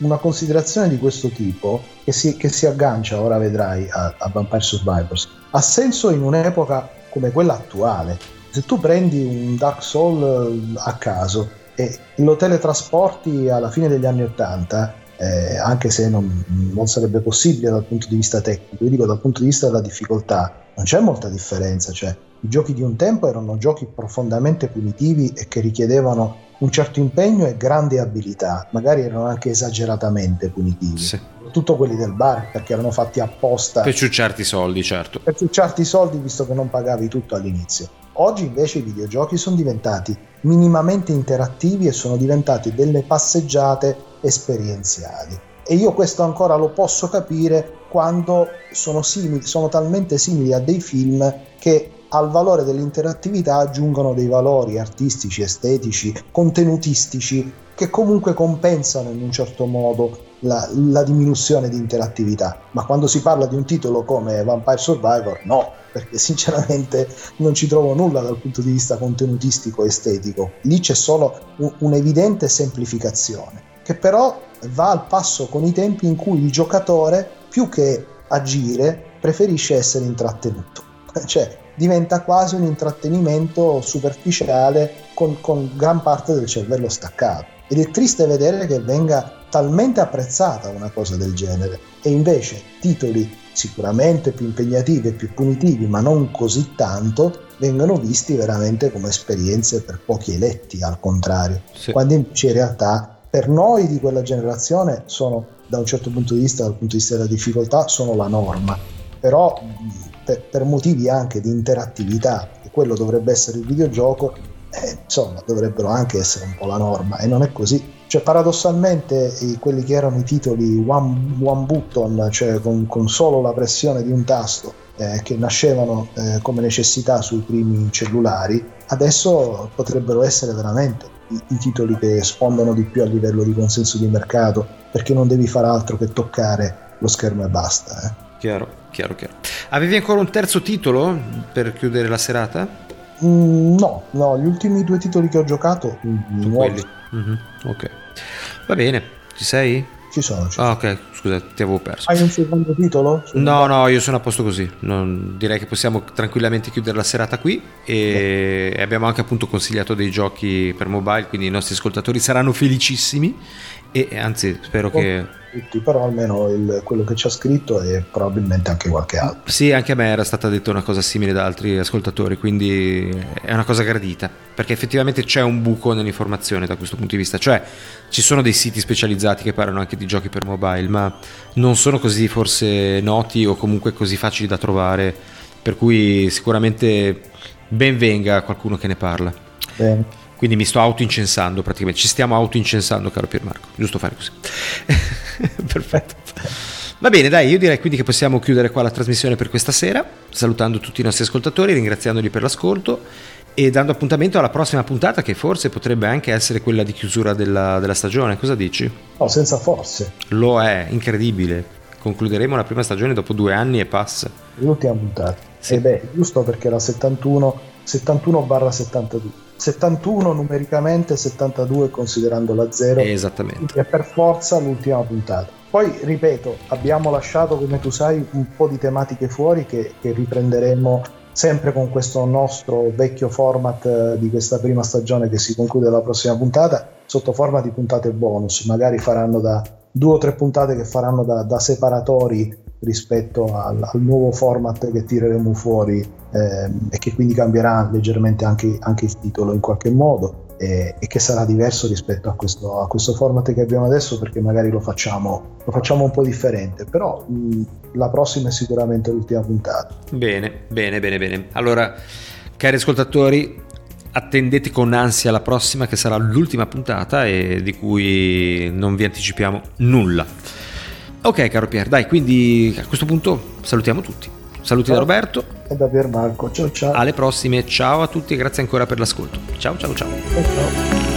una considerazione di questo tipo, che si, che si aggancia, ora vedrai, a, a Vampire Survivors, ha senso in un'epoca come quella attuale. Se tu prendi un Dark Soul eh, a caso e lo teletrasporti alla fine degli anni Ottanta, eh, anche se non, non, sarebbe possibile dal punto di vista tecnico, io dico dal punto di vista della difficoltà, non c'è molta differenza, cioè i giochi di un tempo erano giochi profondamente punitivi e che richiedevano un certo impegno e grande abilità, magari erano anche esageratamente punitivi. Sì. Tutto quelli del bar perché erano fatti apposta per ciucciarti i soldi, certo. Per ciucciarti i soldi visto che non pagavi tutto all'inizio. Oggi invece i videogiochi sono diventati minimamente interattivi e sono diventati delle passeggiate esperienziali. E io questo ancora lo posso capire quando sono, simili, sono talmente simili a dei film che al valore dell'interattività aggiungono dei valori artistici, estetici, contenutistici che comunque compensano in un certo modo la, la, diminuzione di interattività. Ma quando si parla di un titolo come Vampire Survivor, no, perché sinceramente non ci trovo nulla dal punto di vista contenutistico e estetico. Lì c'è solo un, un'evidente semplificazione, che però va al passo con i tempi in cui il giocatore, più che agire, preferisce essere intrattenuto. Cioè, diventa quasi un intrattenimento superficiale con, con gran parte del cervello staccato. Ed è triste vedere che venga talmente apprezzata una cosa del genere e invece titoli sicuramente più impegnativi e più punitivi, ma non così tanto, vengono visti veramente come esperienze per pochi eletti, al contrario, sì. quando invece in realtà per noi di quella generazione sono, da un certo punto di vista, dal punto di vista della difficoltà, sono la norma, però per, per motivi anche di interattività, che quello dovrebbe essere il videogioco, eh, insomma, dovrebbero anche essere un po' la norma e non è così. Cioè, paradossalmente, quelli che erano i titoli one, one button, cioè con, con, solo la pressione di un tasto, eh, che nascevano eh, come necessità sui primi cellulari, adesso potrebbero essere veramente i, i, titoli che sfondano di più a livello di consenso di mercato, perché non devi fare altro che toccare lo schermo e basta. Eh. Chiaro chiaro, chiaro. Avevi ancora un terzo titolo per chiudere la serata? Mm, no, no, gli ultimi due titoli che ho giocato mm, sono quelli. Mm-hmm. Ok, va bene, ci sei? Ci sono. Ci ah, ok, scusa, ti avevo perso. Hai un secondo titolo? No, no, io sono a posto così. Non, direi che possiamo tranquillamente chiudere la serata qui. E Beh. abbiamo anche appunto consigliato dei giochi per mobile, quindi i nostri ascoltatori saranno felicissimi. E anzi, spero oh. che tutti, però almeno il, quello che ci ha scritto e probabilmente anche qualche altro. Sì, anche a me era stata detta una cosa simile da altri ascoltatori, quindi è una cosa gradita, perché effettivamente c'è un buco nell'informazione da questo punto di vista, cioè ci sono dei siti specializzati che parlano anche di giochi per mobile, ma non sono così forse noti o comunque così facili da trovare, per cui sicuramente ben venga qualcuno che ne parla. Bene. Quindi mi sto autoincensando praticamente, ci stiamo autoincensando caro Piermarco, giusto fare così. Perfetto. Va bene, dai, io direi quindi che possiamo chiudere qua la trasmissione per questa sera, salutando tutti i nostri ascoltatori, ringraziandoli per l'ascolto e dando appuntamento alla prossima puntata che forse potrebbe anche essere quella di chiusura della, della stagione. Cosa dici? No, senza forse. Lo è, incredibile. Concluderemo la prima stagione dopo due anni e passa. L'ultima puntata. Sì. E beh, giusto perché la 71, 71 72. 71 numericamente, 72 considerando la 0. Esattamente. E per forza l'ultima puntata. Poi, ripeto, abbiamo lasciato, come tu sai, un po' di tematiche fuori che, che riprenderemo sempre con questo nostro vecchio format eh, di questa prima stagione che si conclude la prossima puntata, sotto forma di puntate bonus. Magari faranno da due o tre puntate che faranno da, da separatori rispetto al, al nuovo format che tireremo fuori eh, e che quindi cambierà leggermente anche, anche il titolo in qualche modo e, che sarà diverso rispetto a questo, a questo, format che abbiamo adesso perché magari lo facciamo, lo facciamo un po' differente, però mh, la prossima è sicuramente l'ultima puntata. Bene, bene, bene, bene. Allora, cari ascoltatori, attendete con ansia la prossima che sarà l'ultima puntata e di cui non vi anticipiamo nulla. Ok, caro Pier, dai, quindi a questo punto salutiamo tutti. Saluti ciao. da Roberto. E da Pier Marco. Ciao ciao. Alle prossime, ciao a tutti e grazie ancora per l'ascolto. Ciao ciao. ciao, ciao.